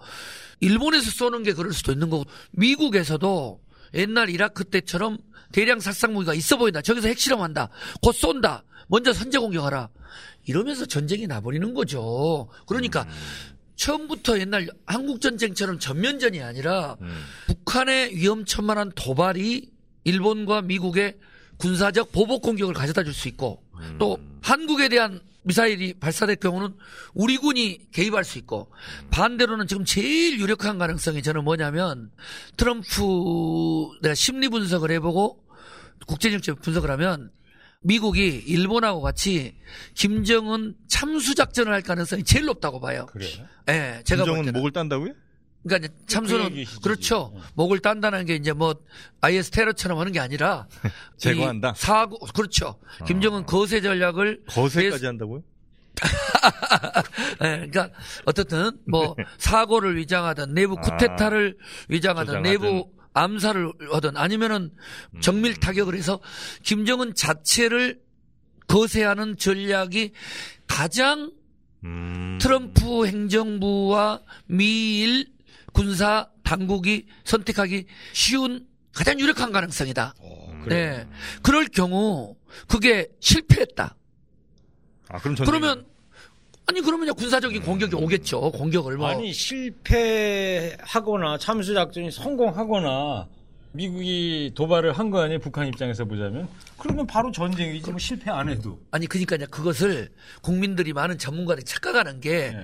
[SPEAKER 2] 일본에서 쏘는 게 그럴 수도 있는 거고 미국에서도 옛날 이라크 때처럼 대량 살상 무기가 있어 보인다. 저기서 핵실험한다. 곧 쏜다. 먼저 선제 공격하라. 이러면서 전쟁이 나버리는 거죠. 그러니까 처음부터 옛날 한국 전쟁처럼 전면전이 아니라
[SPEAKER 3] 음.
[SPEAKER 2] 북한의 위험천만한 도발이 일본과 미국의 군사적 보복 공격을 가져다 줄 수 있고 또 한국에 대한 미사일이 발사될 경우는 우리 군이 개입할 수 있고 반대로는 지금 제일 유력한 가능성이 저는 뭐냐면 트럼프 내가 심리 분석을 해보고 국제정책 분석을 하면 미국이 일본하고 같이 김정은 참수 작전을 할 가능성이 제일 높다고 봐요.
[SPEAKER 1] 그래요?
[SPEAKER 2] 예, 제가 볼
[SPEAKER 3] 김정은. 목을 딴다고요?
[SPEAKER 2] 그러니까
[SPEAKER 1] 그 얘기시죠,
[SPEAKER 2] 그렇죠.
[SPEAKER 1] 지금.
[SPEAKER 2] 목을 딴다는 게 이제 뭐 IS 테러처럼 하는 게 아니라
[SPEAKER 3] 제거한다?
[SPEAKER 2] 이 사고 그렇죠. 김정은 거세 전략을
[SPEAKER 3] 거세까지 한다고요?
[SPEAKER 2] 예, 그러니까 어떻든 뭐 사고를 위장하든 내부
[SPEAKER 3] 아,
[SPEAKER 2] 쿠데타를 위장하든
[SPEAKER 3] 조장하든.
[SPEAKER 2] 내부 암살을 하든 아니면은 정밀 타격을 해서 김정은 자체를 거세하는 전략이 가장
[SPEAKER 3] 음.
[SPEAKER 2] 트럼프 행정부와 미일 군사 당국이 선택하기 쉬운 가장 유력한 가능성이다.
[SPEAKER 1] 어, 그래요.
[SPEAKER 2] 네. 그럴 경우 그게 실패했다.
[SPEAKER 3] 아, 그럼 전
[SPEAKER 2] 그러면 아니 그러면 군사적인 공격이 오겠죠. 공격을 뭐
[SPEAKER 1] 아니 실패하거나 참수 작전이 성공하거나 미국이 도발을 한 거 아니에요? 북한 입장에서 보자면 그러면 바로 전쟁이지 뭐 실패 안 해도.
[SPEAKER 2] 아니 그러니까 그것을 국민들이 많은 전문가들이 착각하는 게
[SPEAKER 1] 네.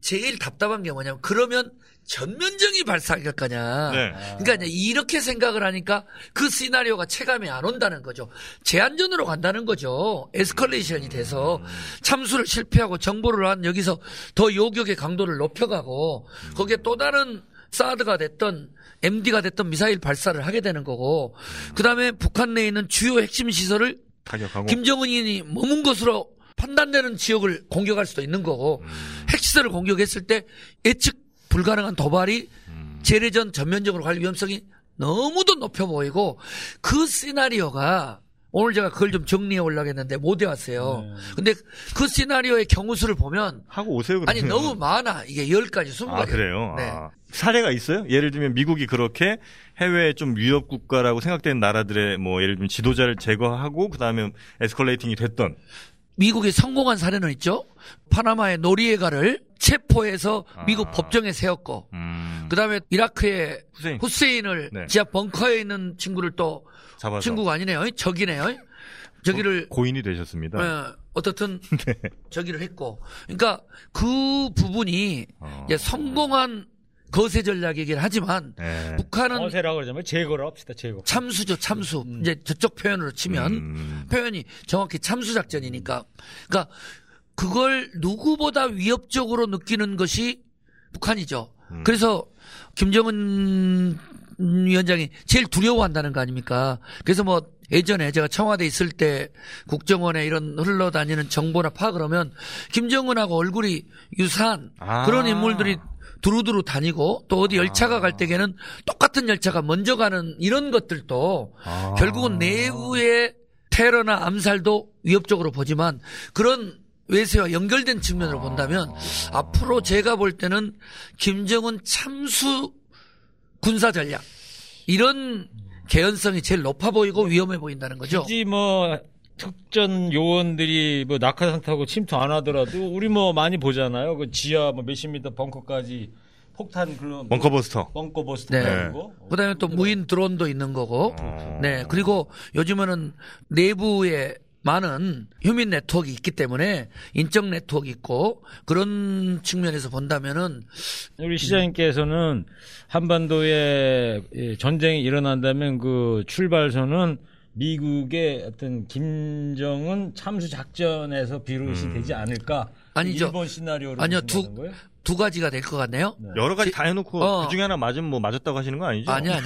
[SPEAKER 2] 제일 답답한 게 뭐냐면 그러면 전면적이 발사할 거냐.
[SPEAKER 3] 네.
[SPEAKER 2] 그러니까 이렇게 생각을 하니까 그 시나리오가 체감이 안 온다는 거죠. 제한전으로 간다는 거죠. 에스컬레이션이 돼서 참수를 실패하고 정보를 한 여기서 더 요격의 강도를 높여가고 거기에 또 다른 사드가 됐던 MD가 됐던 미사일 발사를 하게 되는 거고 그다음에 북한 내에 있는 주요 핵심 시설을
[SPEAKER 3] 타격하고
[SPEAKER 2] 김정은이 머문 것으로 판단되는 지역을 공격할 수도 있는 거고 핵시설을 공격했을 때 예측 불가능한 도발이 재래전 전면적으로 갈 위험성이 너무도 높여 보이고 그 시나리오가 오늘 제가 그걸 좀 정리해 올라고 했는데 못 해왔어요. 근데 그 시나리오의 경우수를 보면
[SPEAKER 3] 하고 오세요.
[SPEAKER 2] 아니
[SPEAKER 3] 그러면.
[SPEAKER 2] 너무 많아. 이게 10가지, 20가지.
[SPEAKER 3] 아, 그래요?
[SPEAKER 2] 네.
[SPEAKER 3] 아, 사례가 있어요? 예를 들면 미국이 그렇게 해외 좀 위협 국가라고 생각되는 나라들의 뭐 예를 들면 지도자를 제거하고 그다음에 에스컬레이팅이 됐던
[SPEAKER 2] 미국이 성공한 사례는 있죠. 파나마의 노리에가를 체포해서 미국
[SPEAKER 3] 아.
[SPEAKER 2] 법정에 세웠고
[SPEAKER 3] 음,
[SPEAKER 2] 그 다음에 이라크의
[SPEAKER 3] 후세인
[SPEAKER 2] 후세인을
[SPEAKER 3] 네.
[SPEAKER 2] 지하 벙커에 있는 친구를 또
[SPEAKER 3] 잡아서
[SPEAKER 2] 친구가 아니네요. 적이네요. 저기를
[SPEAKER 3] 고 인이 되셨습니다.
[SPEAKER 2] 어, 어떻든
[SPEAKER 3] 네.
[SPEAKER 2] 저기를 했고, 그러니까 그 부분이
[SPEAKER 3] 어.
[SPEAKER 2] 성공한 거세 전략이긴 하지만
[SPEAKER 3] 네.
[SPEAKER 2] 북한은
[SPEAKER 1] 어세라고 그러자면 제거를 합시다. 제거.
[SPEAKER 2] 참수죠, 참수. 이제 저쪽 표현으로 치면
[SPEAKER 3] 음.
[SPEAKER 2] 표현이 정확히 참수 작전이니까, 그러니까 그걸 누구보다 위협적으로 느끼는 것이 북한이죠.
[SPEAKER 3] 음.
[SPEAKER 2] 그래서 김정은 위원장이 제일 두려워한다는 거 아닙니까? 그래서 뭐 예전에 제가 청와대 있을 때 국정원에 이런 흘러다니는 정보나 파악을 하면 김정은하고 얼굴이 유사한
[SPEAKER 3] 아.
[SPEAKER 2] 그런 인물들이 두루두루 다니고 또 어디 열차가 갈 때에는 똑같은 열차가 먼저 가는 이런 것들도
[SPEAKER 3] 아.
[SPEAKER 2] 결국은 내부의 테러나 암살도 위협적으로 보지만 그런 외세와 연결된 측면으로 본다면 앞으로 제가 볼 때는 김정은 참수 군사 전략 이런 개연성이 제일 높아 보이고 위험해 보인다는 거죠.
[SPEAKER 1] 굳이 뭐 특전 요원들이 뭐 낙하산 타고 침투 안 하더라도 우리 뭐 많이 보잖아요. 그 지하 뭐 몇십 미터 벙커까지 폭탄 그런
[SPEAKER 3] 벙커버스터.
[SPEAKER 1] 벙커 버스터
[SPEAKER 2] 네. 그다음에 또 무인 드론도 있는 거고.
[SPEAKER 3] 어.
[SPEAKER 2] 네. 그리고 요즘에는 내부에 많은 휴민 네트워크 있기 때문에 인적 네트워크 있고 그런 측면에서 본다면은
[SPEAKER 1] 우리 시장님께서는 한반도에 전쟁이 일어난다면 그 출발선은 미국의 어떤 김정은 참수 작전에서 비롯이 음. 되지 않을까?
[SPEAKER 2] 아니죠.
[SPEAKER 1] 일본 시나리오로
[SPEAKER 2] 아니요 두, 거예요? 두 가지가 될 것 같네요. 네.
[SPEAKER 3] 여러 가지 다 해놓고 어. 그 중에 하나 맞으면 뭐 맞았다고 하시는 거 아니죠?
[SPEAKER 2] 아니 아니.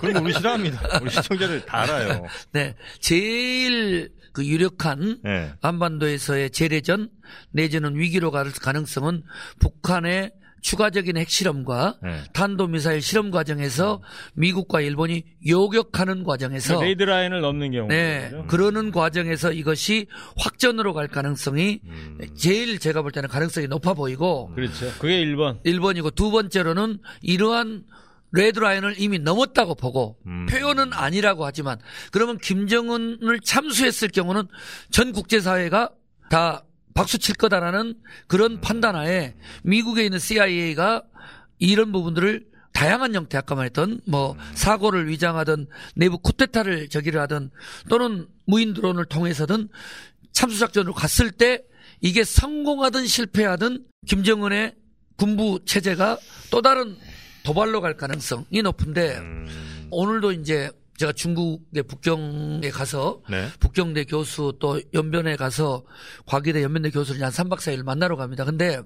[SPEAKER 3] 그럼 우리 싫어합니다. 우리 시청자들 다 알아요.
[SPEAKER 2] 네, 제일 그 유력한 네. 한반도에서의 재래전 내지는 위기로 갈 가능성은 북한의 추가적인 핵실험과 네. 탄도미사일 실험 과정에서 미국과 일본이 요격하는 과정에서
[SPEAKER 1] 그러니까 레드 라인을 넘는 경우
[SPEAKER 2] 네 그러는 과정에서 이것이 확전으로 갈 가능성이 음. 제일 제가 볼 때는 가능성이 높아 보이고
[SPEAKER 1] 그렇죠 그게 1번
[SPEAKER 2] 1번이고 두 번째로는 이러한 레드라인을 이미 넘었다고 보고 음. 표현은 아니라고 하지만 그러면 김정은을 참수했을 경우는 전 국제사회가 다 박수 칠 거다라는 그런 판단하에 미국에 있는 CIA가 이런 부분들을 다양한 형태 아까 말했던 뭐 사고를 위장하든 내부 쿠데타를 저기를 하든 또는 무인 드론을 통해서든 참수 작전으로 갔을 때 이게 성공하든 실패하든 김정은의 군부 체제가 또 다른 도발로 갈 가능성이 높은데 음. 오늘도 이제 제가 중국의 북경에 가서 네. 북경대 교수 또 연변에 가서 과기대 연변대 교수를 한 3박 4일 만나러 갑니다. 근데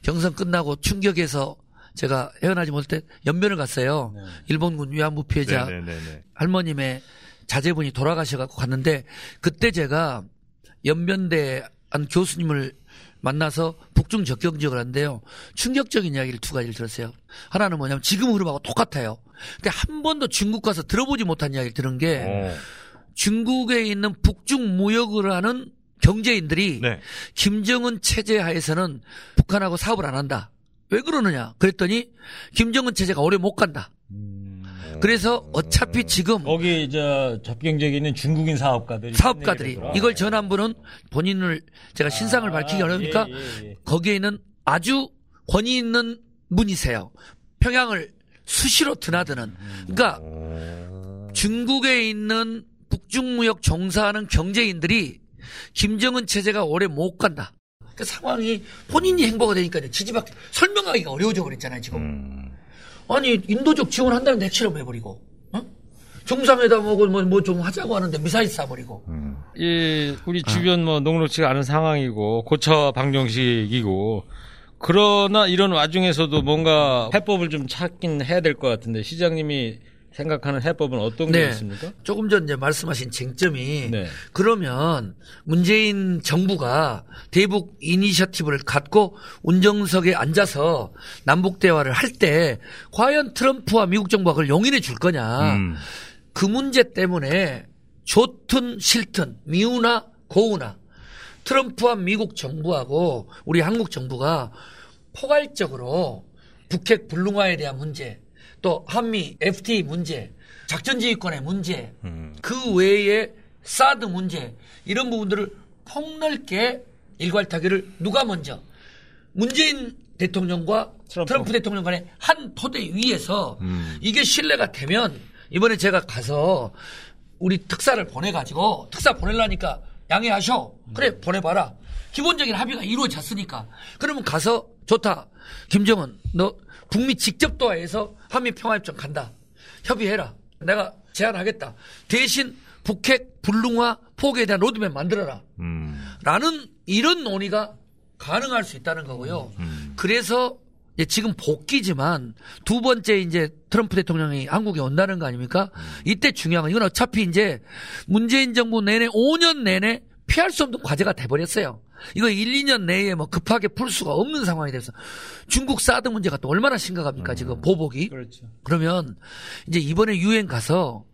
[SPEAKER 2] 경선 끝나고 충격에서 제가 헤어나지 못할 때 연변을 갔어요. 네. 일본군 위안부 피해자 네, 네, 네, 할머님의 자제분이 돌아가셔 갖고 갔는데 그때 제가 연변대 한 교수님을 만나서 북중 적경 지역을 하는데요. 충격적인 이야기를 두 가지를 들었어요. 하나는 뭐냐면 지금 흐름하고 똑같아요. 근데 한 번도 중국 가서 들어보지 못한 이야기를 들은 게 어. 중국에 있는 북중 무역을 하는 경제인들이 네. 김정은 체제 하에서는 북한하고 사업을 안 한다. 왜 그러느냐? 그랬더니 김정은 체제가 오래 못 간다. 그래서 어차피 지금
[SPEAKER 1] 거기 저 접경지역에 있는 중국인 사업가들이
[SPEAKER 2] 사업가들이 이걸 전환부는 본인을 제가 신상을 아, 밝히기 어려우니까 예, 예, 예. 거기에 있는 아주 권위 있는 분이세요. 평양을 수시로 드나드는. 그러니까 중국에 있는 북중무역 종사하는 경제인들이 김정은 체제가 오래 못 간다. 그 상황이 본인이 행보가 되니까 지지박 설명하기가 어려워져 버렸잖아요 지금. 음. 아니 인도적 지원한다는데 핵실험 해버리고 어? 정상회담하고 뭐뭐 좀 하자고 하는데 미사일 쏴버리고. 음.
[SPEAKER 1] 이 우리 주변 뭐 녹록지가 않은 상황이고 고처 방정식이고 그러나 이런 와중에서도 뭔가 해법을 좀 찾긴 해야 될 것 같은데 시장님이 생각하는 해법은 어떤 네. 게 있습니까?
[SPEAKER 2] 조금 전 이제 말씀하신 쟁점이 네. 그러면 문재인 정부가 대북 이니셔티브를 갖고 운정석에 앉아서 남북 대화를 할 때 과연 트럼프와 미국 정부가 그걸 용인해 줄 거냐? 음. 그 문제 때문에 좋든 싫든 미우나 고우나 트럼프와 미국 정부하고 우리 한국 정부가 포괄적으로 북핵 불능화에 대한 문제 또 한미 FTA 문제, 작전지휘권의 문제, 음. 그 외에 사드 문제 이런 부분들을 폭넓게 일괄타기를 누가 먼저 문재인 대통령과 트럼프, 트럼프 대통령 간의 한 토대 위에서 음. 이게 신뢰가 되면 이번에 제가 가서 우리 특사를 보내가지고 특사 보내려니까 양해하셔. 그래 음. 보내봐라. 기본적인 합의가 이루어졌으니까. 그러면 가서 좋다. 김정은 너 북미 직접 대화해서 한미 평화협정 간다. 협의해라. 내가 제안하겠다. 대신 북핵 불능화 포기에 대한 로드맵 만들어라. 음. 라는 이런 논의가 가능할 수 있다는 거고요. 음. 그래서 지금 복귀지만 두 번째 이제 트럼프 대통령이 한국에 온다는 거 아닙니까? 음. 이때 중요한 건 이건 어차피 이제 문재인 정부 내내 5년 내내 피할 수 없는 과제가 돼버렸어요. 이거 1, 2년 내에 뭐 급하게 풀 수가 없는 상황이 돼서 중국 사드 문제가 또 얼마나 심각합니까 음. 지금 보복이. 그렇죠. 그러면 이제 이번에 유엔 가서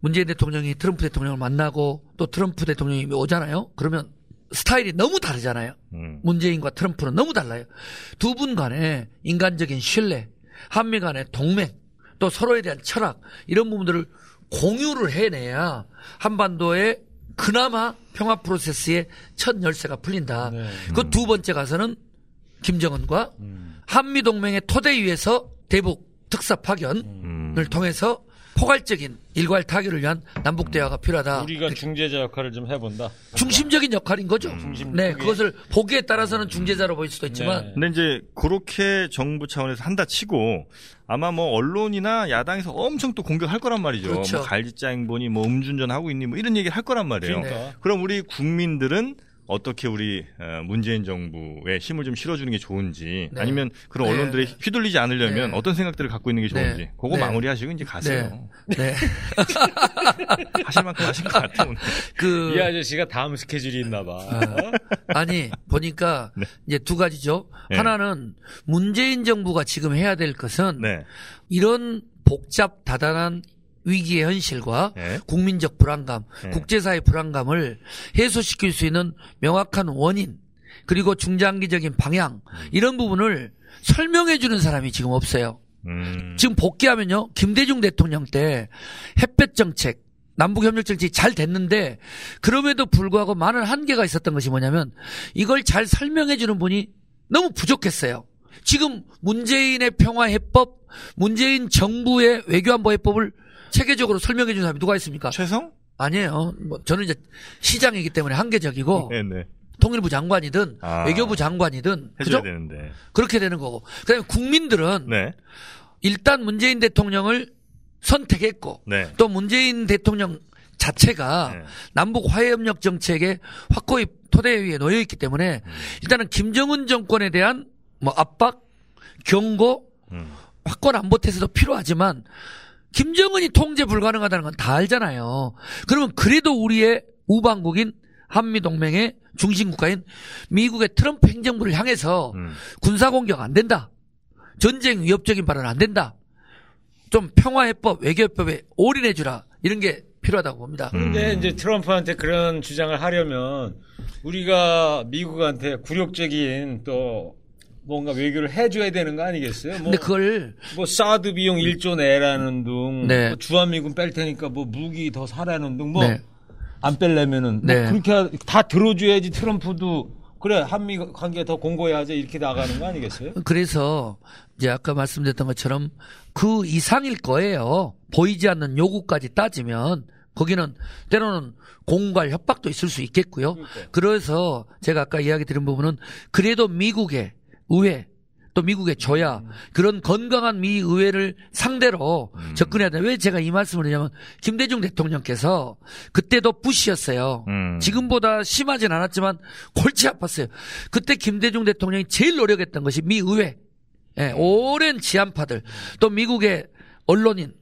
[SPEAKER 2] 문재인 대통령이 트럼프 대통령을 만나고 또 트럼프 대통령이 오잖아요. 그러면 스타일이 너무 다르잖아요. 음. 문재인과 트럼프는 너무 달라요. 두 분 간에 인간적인 신뢰, 한미 간의 동맹, 또 서로에 대한 철학 이런 부분들을 공유를 해내야 한반도에 그나마 평화 프로세스의 첫 열쇠가 풀린다. 네. 그두 번째 가서는 김정은과 음. 한미 동맹의 토대 위에서 대북 특사 파견을 음. 통해서 포괄적인 일괄 타결을 위한 남북 대화가 필요하다.
[SPEAKER 1] 우리가 중재자 역할을 좀 해본다.
[SPEAKER 2] 중심적인 역할인 거죠.
[SPEAKER 1] 중심
[SPEAKER 2] 네. 그것을 보기에 따라서는 중재자로 보일 수도 있지만
[SPEAKER 1] 네.
[SPEAKER 3] 근데 이제 그렇게 정부 차원에서 한다 치고 아마 뭐 언론이나 야당에서 엄청 또 공격할 거란 말이죠.
[SPEAKER 2] 그렇죠.
[SPEAKER 3] 뭐 갈지자 행보니 뭐 음주운전 하고 있니 뭐 이런 얘기를 할 거란 말이에요.
[SPEAKER 1] 그러니까.
[SPEAKER 3] 그럼 우리 국민들은 어떻게 우리 어, 문재인 정부에 힘을 좀 실어주는 게 좋은지
[SPEAKER 2] 네.
[SPEAKER 3] 아니면 그런
[SPEAKER 2] 네.
[SPEAKER 3] 언론들에 휘둘리지 않으려면
[SPEAKER 2] 네.
[SPEAKER 3] 어떤 생각들을 갖고 있는 게 좋은지
[SPEAKER 2] 네.
[SPEAKER 3] 그거
[SPEAKER 2] 네.
[SPEAKER 3] 마무리하시고 이제 가세요.
[SPEAKER 2] 네. 네.
[SPEAKER 3] 하실 만큼 하신 것 같아요.
[SPEAKER 2] 그
[SPEAKER 1] 이 아저씨가 다음 스케줄이 있나 봐. 어?
[SPEAKER 2] 아니 보니까
[SPEAKER 3] 네.
[SPEAKER 2] 이제 두 가지죠.
[SPEAKER 3] 네.
[SPEAKER 2] 하나는 문재인 정부가 지금 해야 될 것은
[SPEAKER 3] 네.
[SPEAKER 2] 이런 복잡 다단한 위기의 현실과
[SPEAKER 3] 네.
[SPEAKER 2] 국민적 불안감,
[SPEAKER 3] 네.
[SPEAKER 2] 국제사회 불안감을 해소시킬 수 있는 명확한 원인 그리고 중장기적인 방향 이런 부분을 설명해 주는 사람이 지금 없어요.
[SPEAKER 3] 음.
[SPEAKER 2] 지금 복귀하면요. 김대중 대통령 때 햇볕 정책, 남북 협력 정책이 잘 됐는데 그럼에도 불구하고 많은 한계가 있었던 것이 뭐냐면 이걸 잘 설명해 주는 분이 너무 부족했어요. 지금 문재인의 평화 해법, 문재인 정부의 외교안보 해법을 체계적으로 설명해 주는 사람이 누가 있습니까?
[SPEAKER 3] 최성?
[SPEAKER 2] 아니에요. 뭐 저는 이제 시장이기 때문에 한계적이고
[SPEAKER 3] 네네.
[SPEAKER 2] 통일부 장관이든
[SPEAKER 3] 아.
[SPEAKER 2] 외교부 장관이든
[SPEAKER 3] 해줘야
[SPEAKER 2] 그죠?
[SPEAKER 3] 되는데.
[SPEAKER 2] 그렇게 되는 거고. 그다음에 국민들은
[SPEAKER 3] 네.
[SPEAKER 2] 일단 문재인 대통령을 선택했고
[SPEAKER 3] 네.
[SPEAKER 2] 또 문재인 대통령 자체가
[SPEAKER 3] 네.
[SPEAKER 2] 남북 화해협력 정책에 확고히 토대 위에 놓여 있기 때문에
[SPEAKER 3] 음.
[SPEAKER 2] 일단은 김정은 정권에 대한 뭐 압박, 경고,
[SPEAKER 3] 음.
[SPEAKER 2] 확고한 안보 태세도 필요하지만 김정은이 통제 불가능하다는 건 다 알잖아요. 그러면 그래도 우리의 우방국인 한미 동맹의 중심 국가인 미국의 트럼프 행정부를 향해서
[SPEAKER 3] 음.
[SPEAKER 2] 군사 공격 안 된다. 전쟁 위협적인 발언 안 된다. 좀 평화해법, 외교해법에 올인해주라. 이런 게 필요하다고 봅니다.
[SPEAKER 1] 근데
[SPEAKER 3] 음.
[SPEAKER 1] 이제 트럼프한테 그런 주장을 하려면 우리가 미국한테 굴욕적인 또 뭔가 외교를 해줘야 되는 거 아니겠어요? 뭐,
[SPEAKER 2] 근데 그걸
[SPEAKER 1] 뭐 사드 비용 1조 내라는 등,
[SPEAKER 2] 네.
[SPEAKER 1] 뭐 주한미군 뺄 테니까 뭐 무기 더 사라는 등, 뭐안
[SPEAKER 2] 네.
[SPEAKER 1] 뺄려면은 뭐
[SPEAKER 2] 네.
[SPEAKER 1] 그렇게 하- 다 들어줘야지 트럼프도 그래 한미 관계 더 공고해야지 이렇게 나가는 거 아니겠어요?
[SPEAKER 2] 그래서 이제 아까 말씀드렸던 것처럼 그 이상일 거예요. 보이지 않는 요구까지 따지면 거기는 때로는 공갈 협박도 있을 수 있겠고요. 그래서 제가 아까 이야기 드린 부분은 그래도 미국의 의회 또 미국의 조야 그런 건강한 미 의회를 상대로 접근해야 돼. 왜 제가 이 말씀을 하냐면 김대중 대통령께서 그때도 부시였어요.
[SPEAKER 3] 음.
[SPEAKER 2] 지금보다 심하진 않았지만 골치 아팠어요. 그때 김대중 대통령이 제일 노력했던 것이 미 의회, 예, 오랜 지한파들, 또 미국의 언론인,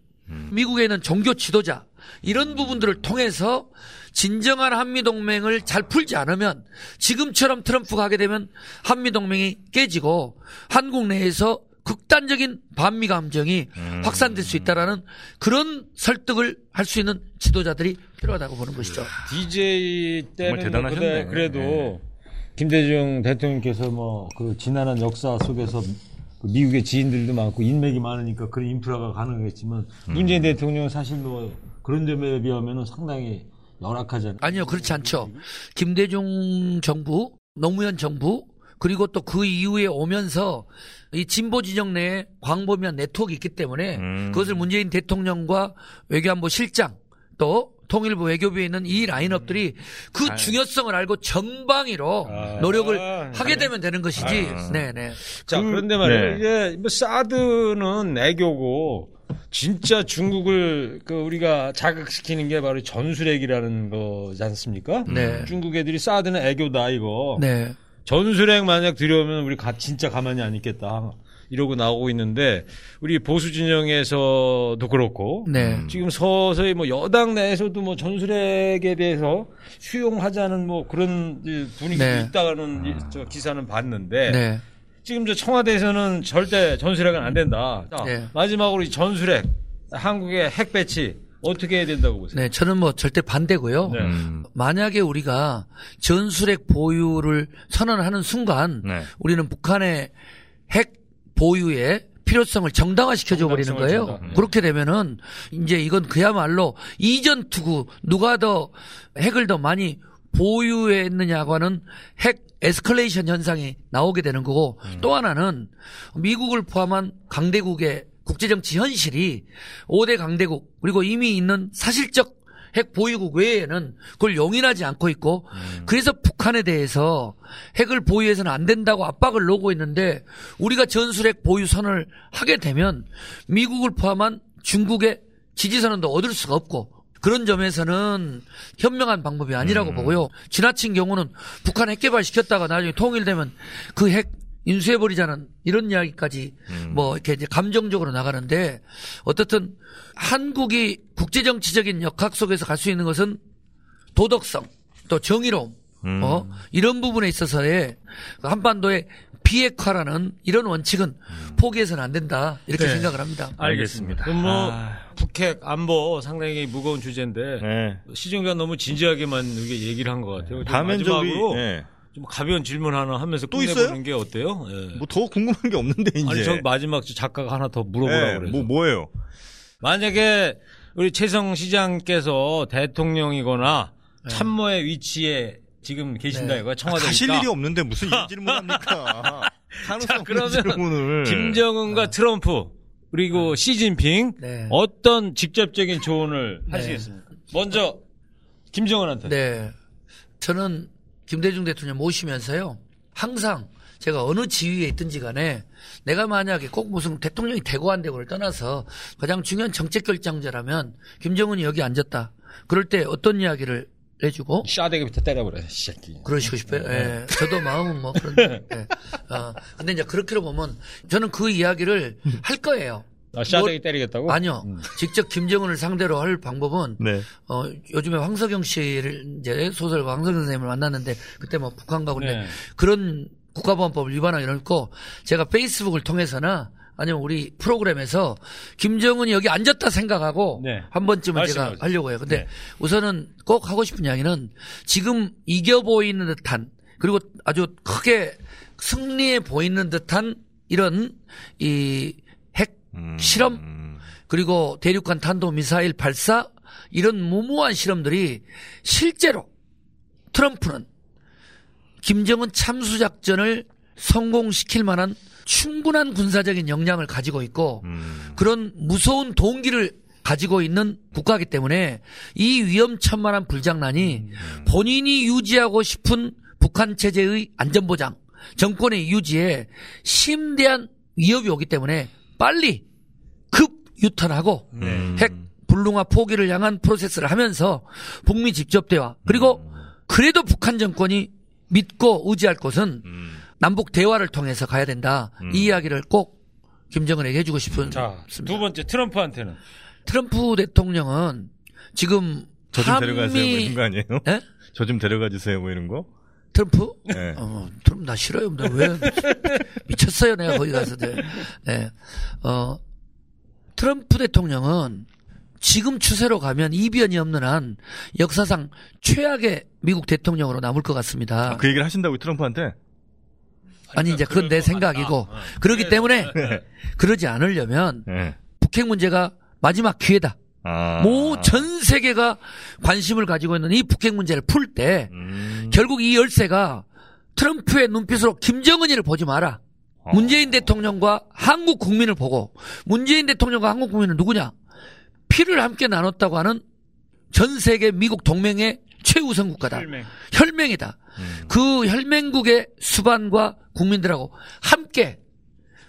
[SPEAKER 2] 미국에 있는 종교 지도자 이런 부분들을 통해서 진정한 한미 동맹을 잘 풀지 않으면 지금처럼 트럼프가 하게 되면 한미 동맹이 깨지고 한국 내에서 극단적인 반미 감정이 확산될 수 있다라는 그런 설득을 할 수 있는 지도자들이 필요하다고 보는 것이죠.
[SPEAKER 1] DJ 때는 뭐. 그래, 그래도 김대중 대통령께서 뭐 그 지난한 역사 속에서 그 미국의 지인들도 많고 인맥이 많으니까 그런 인프라가 가능했지만 문재인 대통령은 사실 뭐 그런 점에 비하면 상당히 열악하잖아요.
[SPEAKER 2] 아니요, 그렇지 않죠. 김대중 정부, 노무현 정부, 그리고 또 그 이후에 오면서 이 진보 진영 내에 광범위한 네트워크 있기 때문에
[SPEAKER 3] 음.
[SPEAKER 2] 그것을 문재인 대통령과 외교안보 실장 또 통일부 외교부에 있는 이 라인업들이 그 중요성을 알고 전방위로
[SPEAKER 1] 아.
[SPEAKER 2] 노력을
[SPEAKER 1] 아.
[SPEAKER 2] 하게 되면 되는 것이지. 네네.
[SPEAKER 1] 자,
[SPEAKER 3] 그-
[SPEAKER 1] 그런데 말이에요.
[SPEAKER 3] 네.
[SPEAKER 1] 이제 뭐 사드는 애교고 진짜 중국을 그 우리가 자극시키는 게 바로 전술핵이라는 거지 않습니까?
[SPEAKER 2] 네.
[SPEAKER 1] 중국 애들이 사드는 애교다 이거.
[SPEAKER 2] 네.
[SPEAKER 1] 전술핵 만약 들여오면 우리 가, 진짜 가만히 안 있겠다. 이러고 나오고 있는데 우리 보수 진영에서도 그렇고
[SPEAKER 2] 네.
[SPEAKER 1] 지금 서서히 뭐 여당 내에서도 뭐 전술핵에 대해서 수용하자는 뭐 그런 이 분위기도
[SPEAKER 2] 네.
[SPEAKER 1] 있다는 이- 저 기사는 봤는데
[SPEAKER 2] 네.
[SPEAKER 1] 지금 저 청와대에서는 절대 전술핵은 안 된다. 자,
[SPEAKER 2] 네.
[SPEAKER 1] 마지막으로 이 전술핵 한국의 핵 배치 어떻게 해야 된다고 보세요?
[SPEAKER 2] 네. 저는 뭐 절대 반대고요.
[SPEAKER 1] 네.
[SPEAKER 3] 음.
[SPEAKER 2] 만약에 우리가 전술핵 보유를 선언하는 순간
[SPEAKER 3] 네.
[SPEAKER 2] 우리는 북한의 핵 보유의 필요성을 정당화시켜줘 버리는 거예요.
[SPEAKER 1] 정당. 네.
[SPEAKER 2] 그렇게 되면은 이제 이건 그야말로 이전 투구 누가 더 핵을 더 많이 보유했느냐고는 핵 에스컬레이션 현상이 나오게 되는 거고
[SPEAKER 1] 음.
[SPEAKER 2] 또 하나는 미국을 포함한 강대국의 국제정치 현실이 5대 강대국 그리고 이미 있는 사실적 핵 보유국 외에는 그걸 용인하지 않고 있고 음. 그래서 북한에 대해서 핵을 보유해서는 안 된다고 압박을 놓고 있는데 우리가 전술핵 보유 선을 하게 되면 미국을 포함한 중국의 지지선언도 얻을 수가 없고 그런 점에서는 현명한 방법이 아니라고 음. 보고요. 지나친 경우는 북한 핵 개발 시켰다가 나중에 통일되면 그 핵 인수해버리자는 이런 이야기까지 음. 뭐 이렇게 이제 감정적으로 나가는데 어떻든 한국이 국제정치적인 역학 속에서 갈 수 있는 것은 도덕성 또 정의로움 음. 어 이런 부분에 있어서의 한반도의 비핵화라는 이런 원칙은 음. 포기해서는 안 된다 이렇게 네. 생각을 합니다.
[SPEAKER 1] 알겠습니다. 그럼 뭐 아. 북핵 안보 상당히 무거운 주제인데 네. 시중가 너무 진지하게만 이게 얘기를 한 것 같아요.
[SPEAKER 3] 다음엔 마지막으로 네.
[SPEAKER 1] 좀 가벼운 질문 하나 하면서 또 있어요? 게 어때요?
[SPEAKER 3] 예. 뭐더 궁금한 게 없는데 이제.
[SPEAKER 1] 아니 저 마지막 작가가 하나 더 물어보라고 네, 그래서.
[SPEAKER 3] 뭐 뭐예요?
[SPEAKER 1] 만약에 우리 최성 시장께서 대통령이거나 네. 참모의 위치에 지금 계신다 네. 이거야 청와대. 아,
[SPEAKER 3] 가실 일이 없는데 무슨 이런 질문합니까?
[SPEAKER 1] 자 그러면 질문을. 김정은과 네. 트럼프 그리고 네. 시진핑 네. 어떤 직접적인 조언을 하시겠습니까? 먼저 김정은한테.
[SPEAKER 2] 네. 저는 김대중 대통령 모시면서요. 항상 제가 어느 지위에 있든지 간에 내가 만약에 꼭 무슨 대통령이 되고 안 되고를 떠나서 가장 중요한 정책 결정자라면 김정은이 여기 앉았다. 그럴 때 어떤 이야기를 해주고
[SPEAKER 1] 샤대기 밑에 때려버려 새끼.
[SPEAKER 2] 그러시고 싶어요. 예. 예. 저도 마음은 뭐 그런데. 예. 어, 근데 이제 그렇게로 보면 저는 그 이야기를 할 거예요.
[SPEAKER 1] 아, 샤대기 때리겠다고?
[SPEAKER 2] 아니요. 음. 직접 김정은을 상대로 할 방법은 네. 어, 요즘에 황석영 씨를 이제 소설가 황석영 선생님을 만났는데 그때 뭐 북한 가고 네. 그런 국가보안법을 위반하고 이럴 거 제가 페이스북을 통해서나 아니면 우리 프로그램에서 김정은이 여기 앉았다 생각하고 네. 한 번쯤은 제가 하죠. 하려고 해요. 근데 네. 우선은 꼭 하고 싶은 이야기는 지금 이겨 보이는 듯한 그리고 아주 크게 승리해 보이는 듯한 이런 이 음. 실험 그리고 대륙간 탄도 미사일 발사 이런 무모한 실험들이 실제로 트럼프는 김정은 참수 작전을 성공시킬 만한 충분한 군사적인 역량을 가지고 있고 음. 그런 무서운 동기를 가지고 있는 국가이기 때문에 이 위험천만한 불장난이 음. 본인이 유지하고 싶은 북한 체제의 안전보장, 정권의 유지에 심대한 위협이 오기 때문에 빨리 급 유턴하고 음. 핵 불능화 포기를 향한 프로세스를 하면서 북미 직접 대화 그리고 음. 그래도 북한 정권이 믿고 의지할 곳은 음. 남북 대화를 통해서 가야 된다. 음. 이 이야기를 꼭 김정은에게 해주고 싶은.
[SPEAKER 1] 자, 두 번째 트럼프한테는
[SPEAKER 2] 트럼프 대통령은 지금
[SPEAKER 3] 저 좀 데려가세요 뭐 이런 거 아니에요? 네? 저좀 데려가 주세요 뭐 이런 거?
[SPEAKER 2] 트럼프? 네. 어, 트럼프 나 싫어요. 왜 미쳤어요 내가 거기 가서. 네. 네. 어, 트럼프 대통령은 지금 추세로 가면 이변이 없는 한 역사상 최악의 미국 대통령으로 남을 것 같습니다.
[SPEAKER 3] 아, 그 얘기를 하신다고 트럼프한테?
[SPEAKER 2] 아니 이제 그건 내 생각이고 어. 그렇기 때문에 네. 그러지 않으려면 네. 북핵 문제가 마지막 기회다. 아. 뭐전 세계가 관심을 가지고 있는 이 북핵 문제를 풀때 음. 결국 이 열쇠가 트럼프의 눈빛으로 김정은이를 보지 마라. 어. 문재인 대통령과 한국 국민을 보고 문재인 대통령과 한국 국민은 누구냐? 피를 함께 나눴다고 하는 전 세계 미국 동맹의 최우선 국가다. 혈맹. 이다 음. 그 혈맹국의 수반과 국민들하고 함께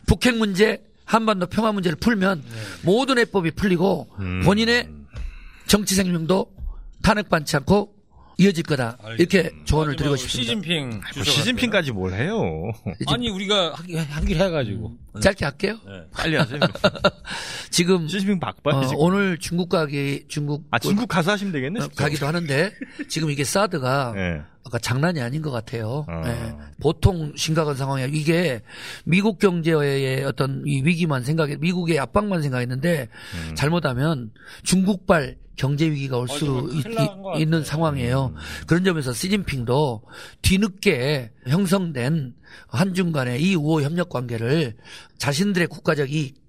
[SPEAKER 2] 북핵 문제, 한반도 평화 문제를 풀면 네. 모든 해법이 풀리고 음. 본인의 정치 생명도 탄핵받지 않고 이어질 거다. 이렇게 조언을 드리고 싶습니다.
[SPEAKER 1] 시진핑
[SPEAKER 3] 뭐 시진핑까지 뭘 해요?
[SPEAKER 1] 아니 우리가 하기로 해가지고
[SPEAKER 2] 음. 짧게 할게요. 네.
[SPEAKER 3] 빨리 하세요.
[SPEAKER 2] 지금
[SPEAKER 3] 시진핑 박발
[SPEAKER 2] 어, 오늘 중국 가기 중국
[SPEAKER 3] 아 중국 가서 하시면 되겠네. 어,
[SPEAKER 2] 가기도 하는데 지금 이게 사드가 네. 아까 장난이 아닌 것 같아요. 어. 네. 보통 심각한 상황이야. 이게 미국 경제의 어떤 이 위기만 생각해, 미국의 압박만 생각했는데 음. 잘못하면 중국발 경제 위기가 올 수 있는 상황이에요. 음. 그런 점에서 시진핑도 뒤늦게 형성된 한중 간의 이 우호 협력 관계를 자신들의 국가적 이익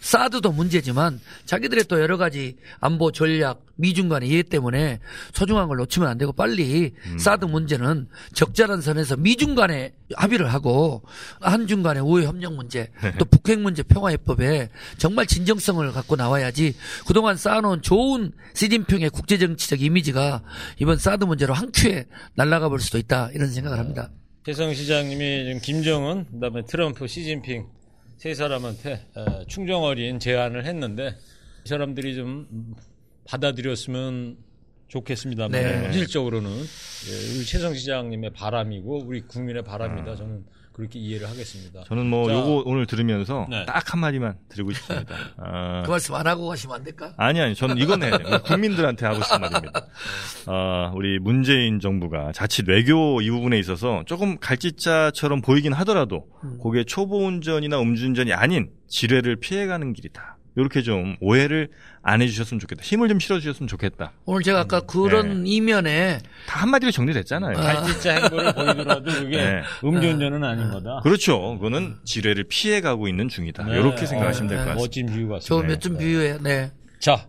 [SPEAKER 2] 사드도 문제지만 자기들의 또 여러 가지 안보 전략 미중 간의 이해 때문에 소중한 걸 놓치면 안 되고 빨리 음. 사드 문제는 적절한 선에서 미중 간에 합의를 하고 한중 간의 우회 협력 문제 또 북핵 문제 평화해법에 정말 진정성을 갖고 나와야지 그동안 쌓아놓은 좋은 시진핑의 국제정치적 이미지가 이번 사드 문제로 한 큐에 날아가 볼 수도 있다 이런 생각을 합니다.
[SPEAKER 1] 최성 시장님이 지금 김정은 그다음에 트럼프 시진핑 세 사람한테 어, 충정 어린 제안을 했는데 이 사람들이 좀 받아들였으면 좋겠습니다만 네. 현실적으로는 예, 우리 최성 시장님의 바람이고 우리 국민의 바람이다. 아. 저는 그렇게 이해를 하겠습니다.
[SPEAKER 3] 저는 뭐 자, 요거 오늘 들으면서 네. 딱 한마디만 드리고 싶습니다.
[SPEAKER 2] 아, 그 말씀 안 하고 가시면 안 될까?
[SPEAKER 3] 아니 아니 저는 이건 해야 돼요. 국민들한테 하고 싶은 말입니다. 아, 우리 문재인 정부가 자칫 외교 이 부분에 있어서 조금 갈짓자처럼 보이긴 하더라도 음. 그게 초보 운전이나 음주운전이 아닌 지뢰를 피해가는 길이다. 이렇게 좀 오해를 안 해주셨으면 좋겠다. 힘을 좀 실어주셨으면 좋겠다.
[SPEAKER 2] 오늘 제가 아까 그런 네. 이면에
[SPEAKER 3] 다 한마디로 정리됐잖아요.
[SPEAKER 1] 아. 갈짓자 행보를 보이더라도 그게 네. 음주운전은 아닌 거다.
[SPEAKER 3] 그렇죠. 그거는 지뢰를 피해가고 있는 중이다. 네. 이렇게 생각하시면 될 것 같습니다.
[SPEAKER 1] 멋진 비유 같습니다.
[SPEAKER 2] 저몇좀 비유해. 네.
[SPEAKER 1] 자.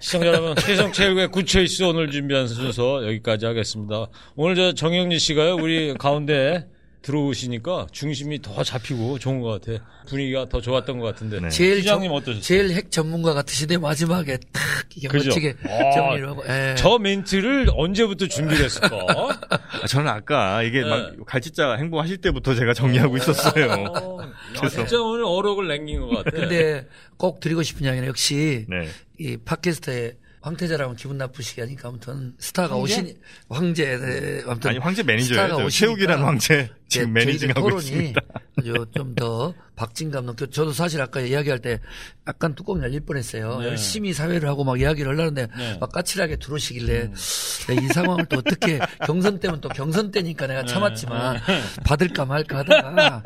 [SPEAKER 1] 시청자 여러분, 최성체육의 구초이스 오늘 준비한 순서 여기까지 하겠습니다. 오늘 저 정영진 씨가요, 우리 가운데 들어오시니까 중심이 더 잡히고 좋은 것 같아. 분위기가 더 좋았던 것 같은데. 네.
[SPEAKER 2] 제일 시장님 어떠셨어요? 제일 핵 전문가 같으시대 마지막에 탁 이게 그죠? 멋지게 아, 정리를 하고.
[SPEAKER 1] 예. 저 멘트를 언제부터 준비를 했을까?
[SPEAKER 3] 아, 저는 아까 이게 네. 막 갈짓자 행보하실 때부터 제가 정리하고 있었어요. 아,
[SPEAKER 1] 그래서 진짜 오늘 어록을 남긴 것 같아.
[SPEAKER 2] 근데 꼭 드리고 싶은 이야기는 역시 네. 이 팟캐스트에 황태자라면 기분 나쁘시게 하니까 아무튼 스타가 황제? 오신 황제 네, 아무튼
[SPEAKER 3] 아니 황제 매니저예요. 최욱이라는 황제 지금 매니징하고 있습니다.
[SPEAKER 2] 아주 좀더 박진감 넘게 저도 사실 아까 이야기할 때 약간 뚜껑 열릴 뻔했어요. 네. 열심히 사회를 하고 막 이야기를 하려는데 네. 막 까칠하게 들어오시길래 음. 이 상황을 또 어떻게 경선 때면 또 경선 때니까 내가 네. 참았지만 네. 받을까 말까 하다가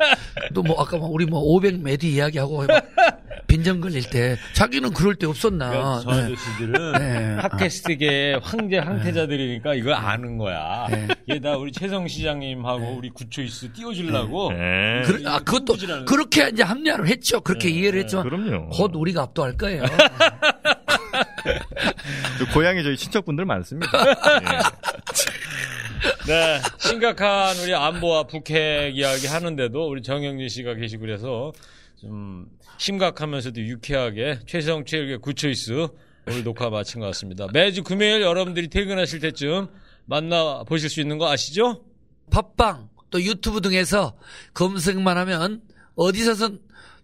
[SPEAKER 2] 또 뭐 아까 뭐 우리 뭐 500 메디 이야기하고 빈정 걸릴 때 자기는 그럴 때 없었나.
[SPEAKER 1] 그러니까 저 아저씨들은 네. 팟캐스트계 황제 황태자들이니까 이걸 아는 거야. 네. 이게 다 우리 최성 시장님하고 네. 우리 구초이스 띄워주려고. 네.
[SPEAKER 2] 그, 아, 그것도 그렇게 이제 합리화를 했죠. 그렇게 네. 이해를 했지만 그럼요. 곧 우리가 압도할 거예요.
[SPEAKER 3] 고향에 저희 친척분들 많습니다.
[SPEAKER 1] 네. 심각한 우리 안보와 북핵 이야기 하는데도 우리 정영진 씨가 계시고 그래서 좀 심각하면서도 유쾌하게 최성 최일의 구초이스 오늘 녹화 마친 것 같습니다. 매주 금요일 여러분들이 퇴근하실 때쯤 만나 보실 수 있는 거 아시죠?
[SPEAKER 2] 팟빵 또 유튜브 등에서 검색만 하면 어디서든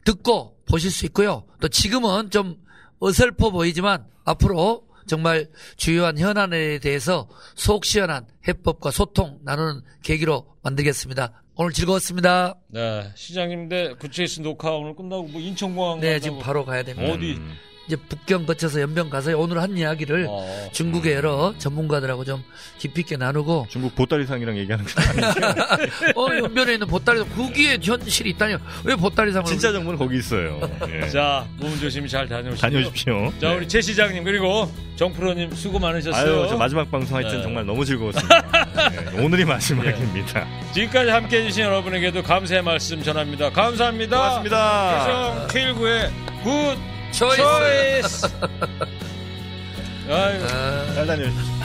[SPEAKER 2] 듣고 보실 수 있고요. 또 지금은 좀 어설퍼 보이지만 앞으로 정말 주요한 현안에 대해서 속 시원한 해법과 소통 나누는 계기로 만들겠습니다. 오늘 즐거웠습니다.
[SPEAKER 1] 네, 시장님인데 구체이스 녹화 오늘 끝나고 뭐 인천공항
[SPEAKER 2] 네, 지금 바로 가야 됩니다.
[SPEAKER 1] 어디? 음.
[SPEAKER 2] 이제 북경 거쳐서 연변 가서 오늘 한 이야기를 어, 중국의 음. 여러 전문가들하고 좀 깊이 있게 나누고
[SPEAKER 3] 중국 보따리상이랑 얘기하는 거 아니죠?
[SPEAKER 2] 어 연변에 있는 보따리상 거기에 현실이 있다니요. 왜 보따리상을
[SPEAKER 3] 진짜 정보는 거기 있어요.
[SPEAKER 1] 예. 자, 몸 조심히 잘 다녀오십시오.
[SPEAKER 3] 다녀오십시오.
[SPEAKER 1] 자, 우리 최 시장님 그리고 정프로님 수고 많으셨어요.
[SPEAKER 3] 아유, 저 마지막 방송 하여튼 네. 정말 너무 즐거웠습니다. 네, 오늘이 마지막입니다.
[SPEAKER 1] 네. 지금까지 함께 해주신 여러분에게도 감사의 말씀 전합니다. 감사합니다.
[SPEAKER 3] 고맙습니다.
[SPEAKER 1] 최성 K19의 굿
[SPEAKER 2] 초이스.
[SPEAKER 1] 초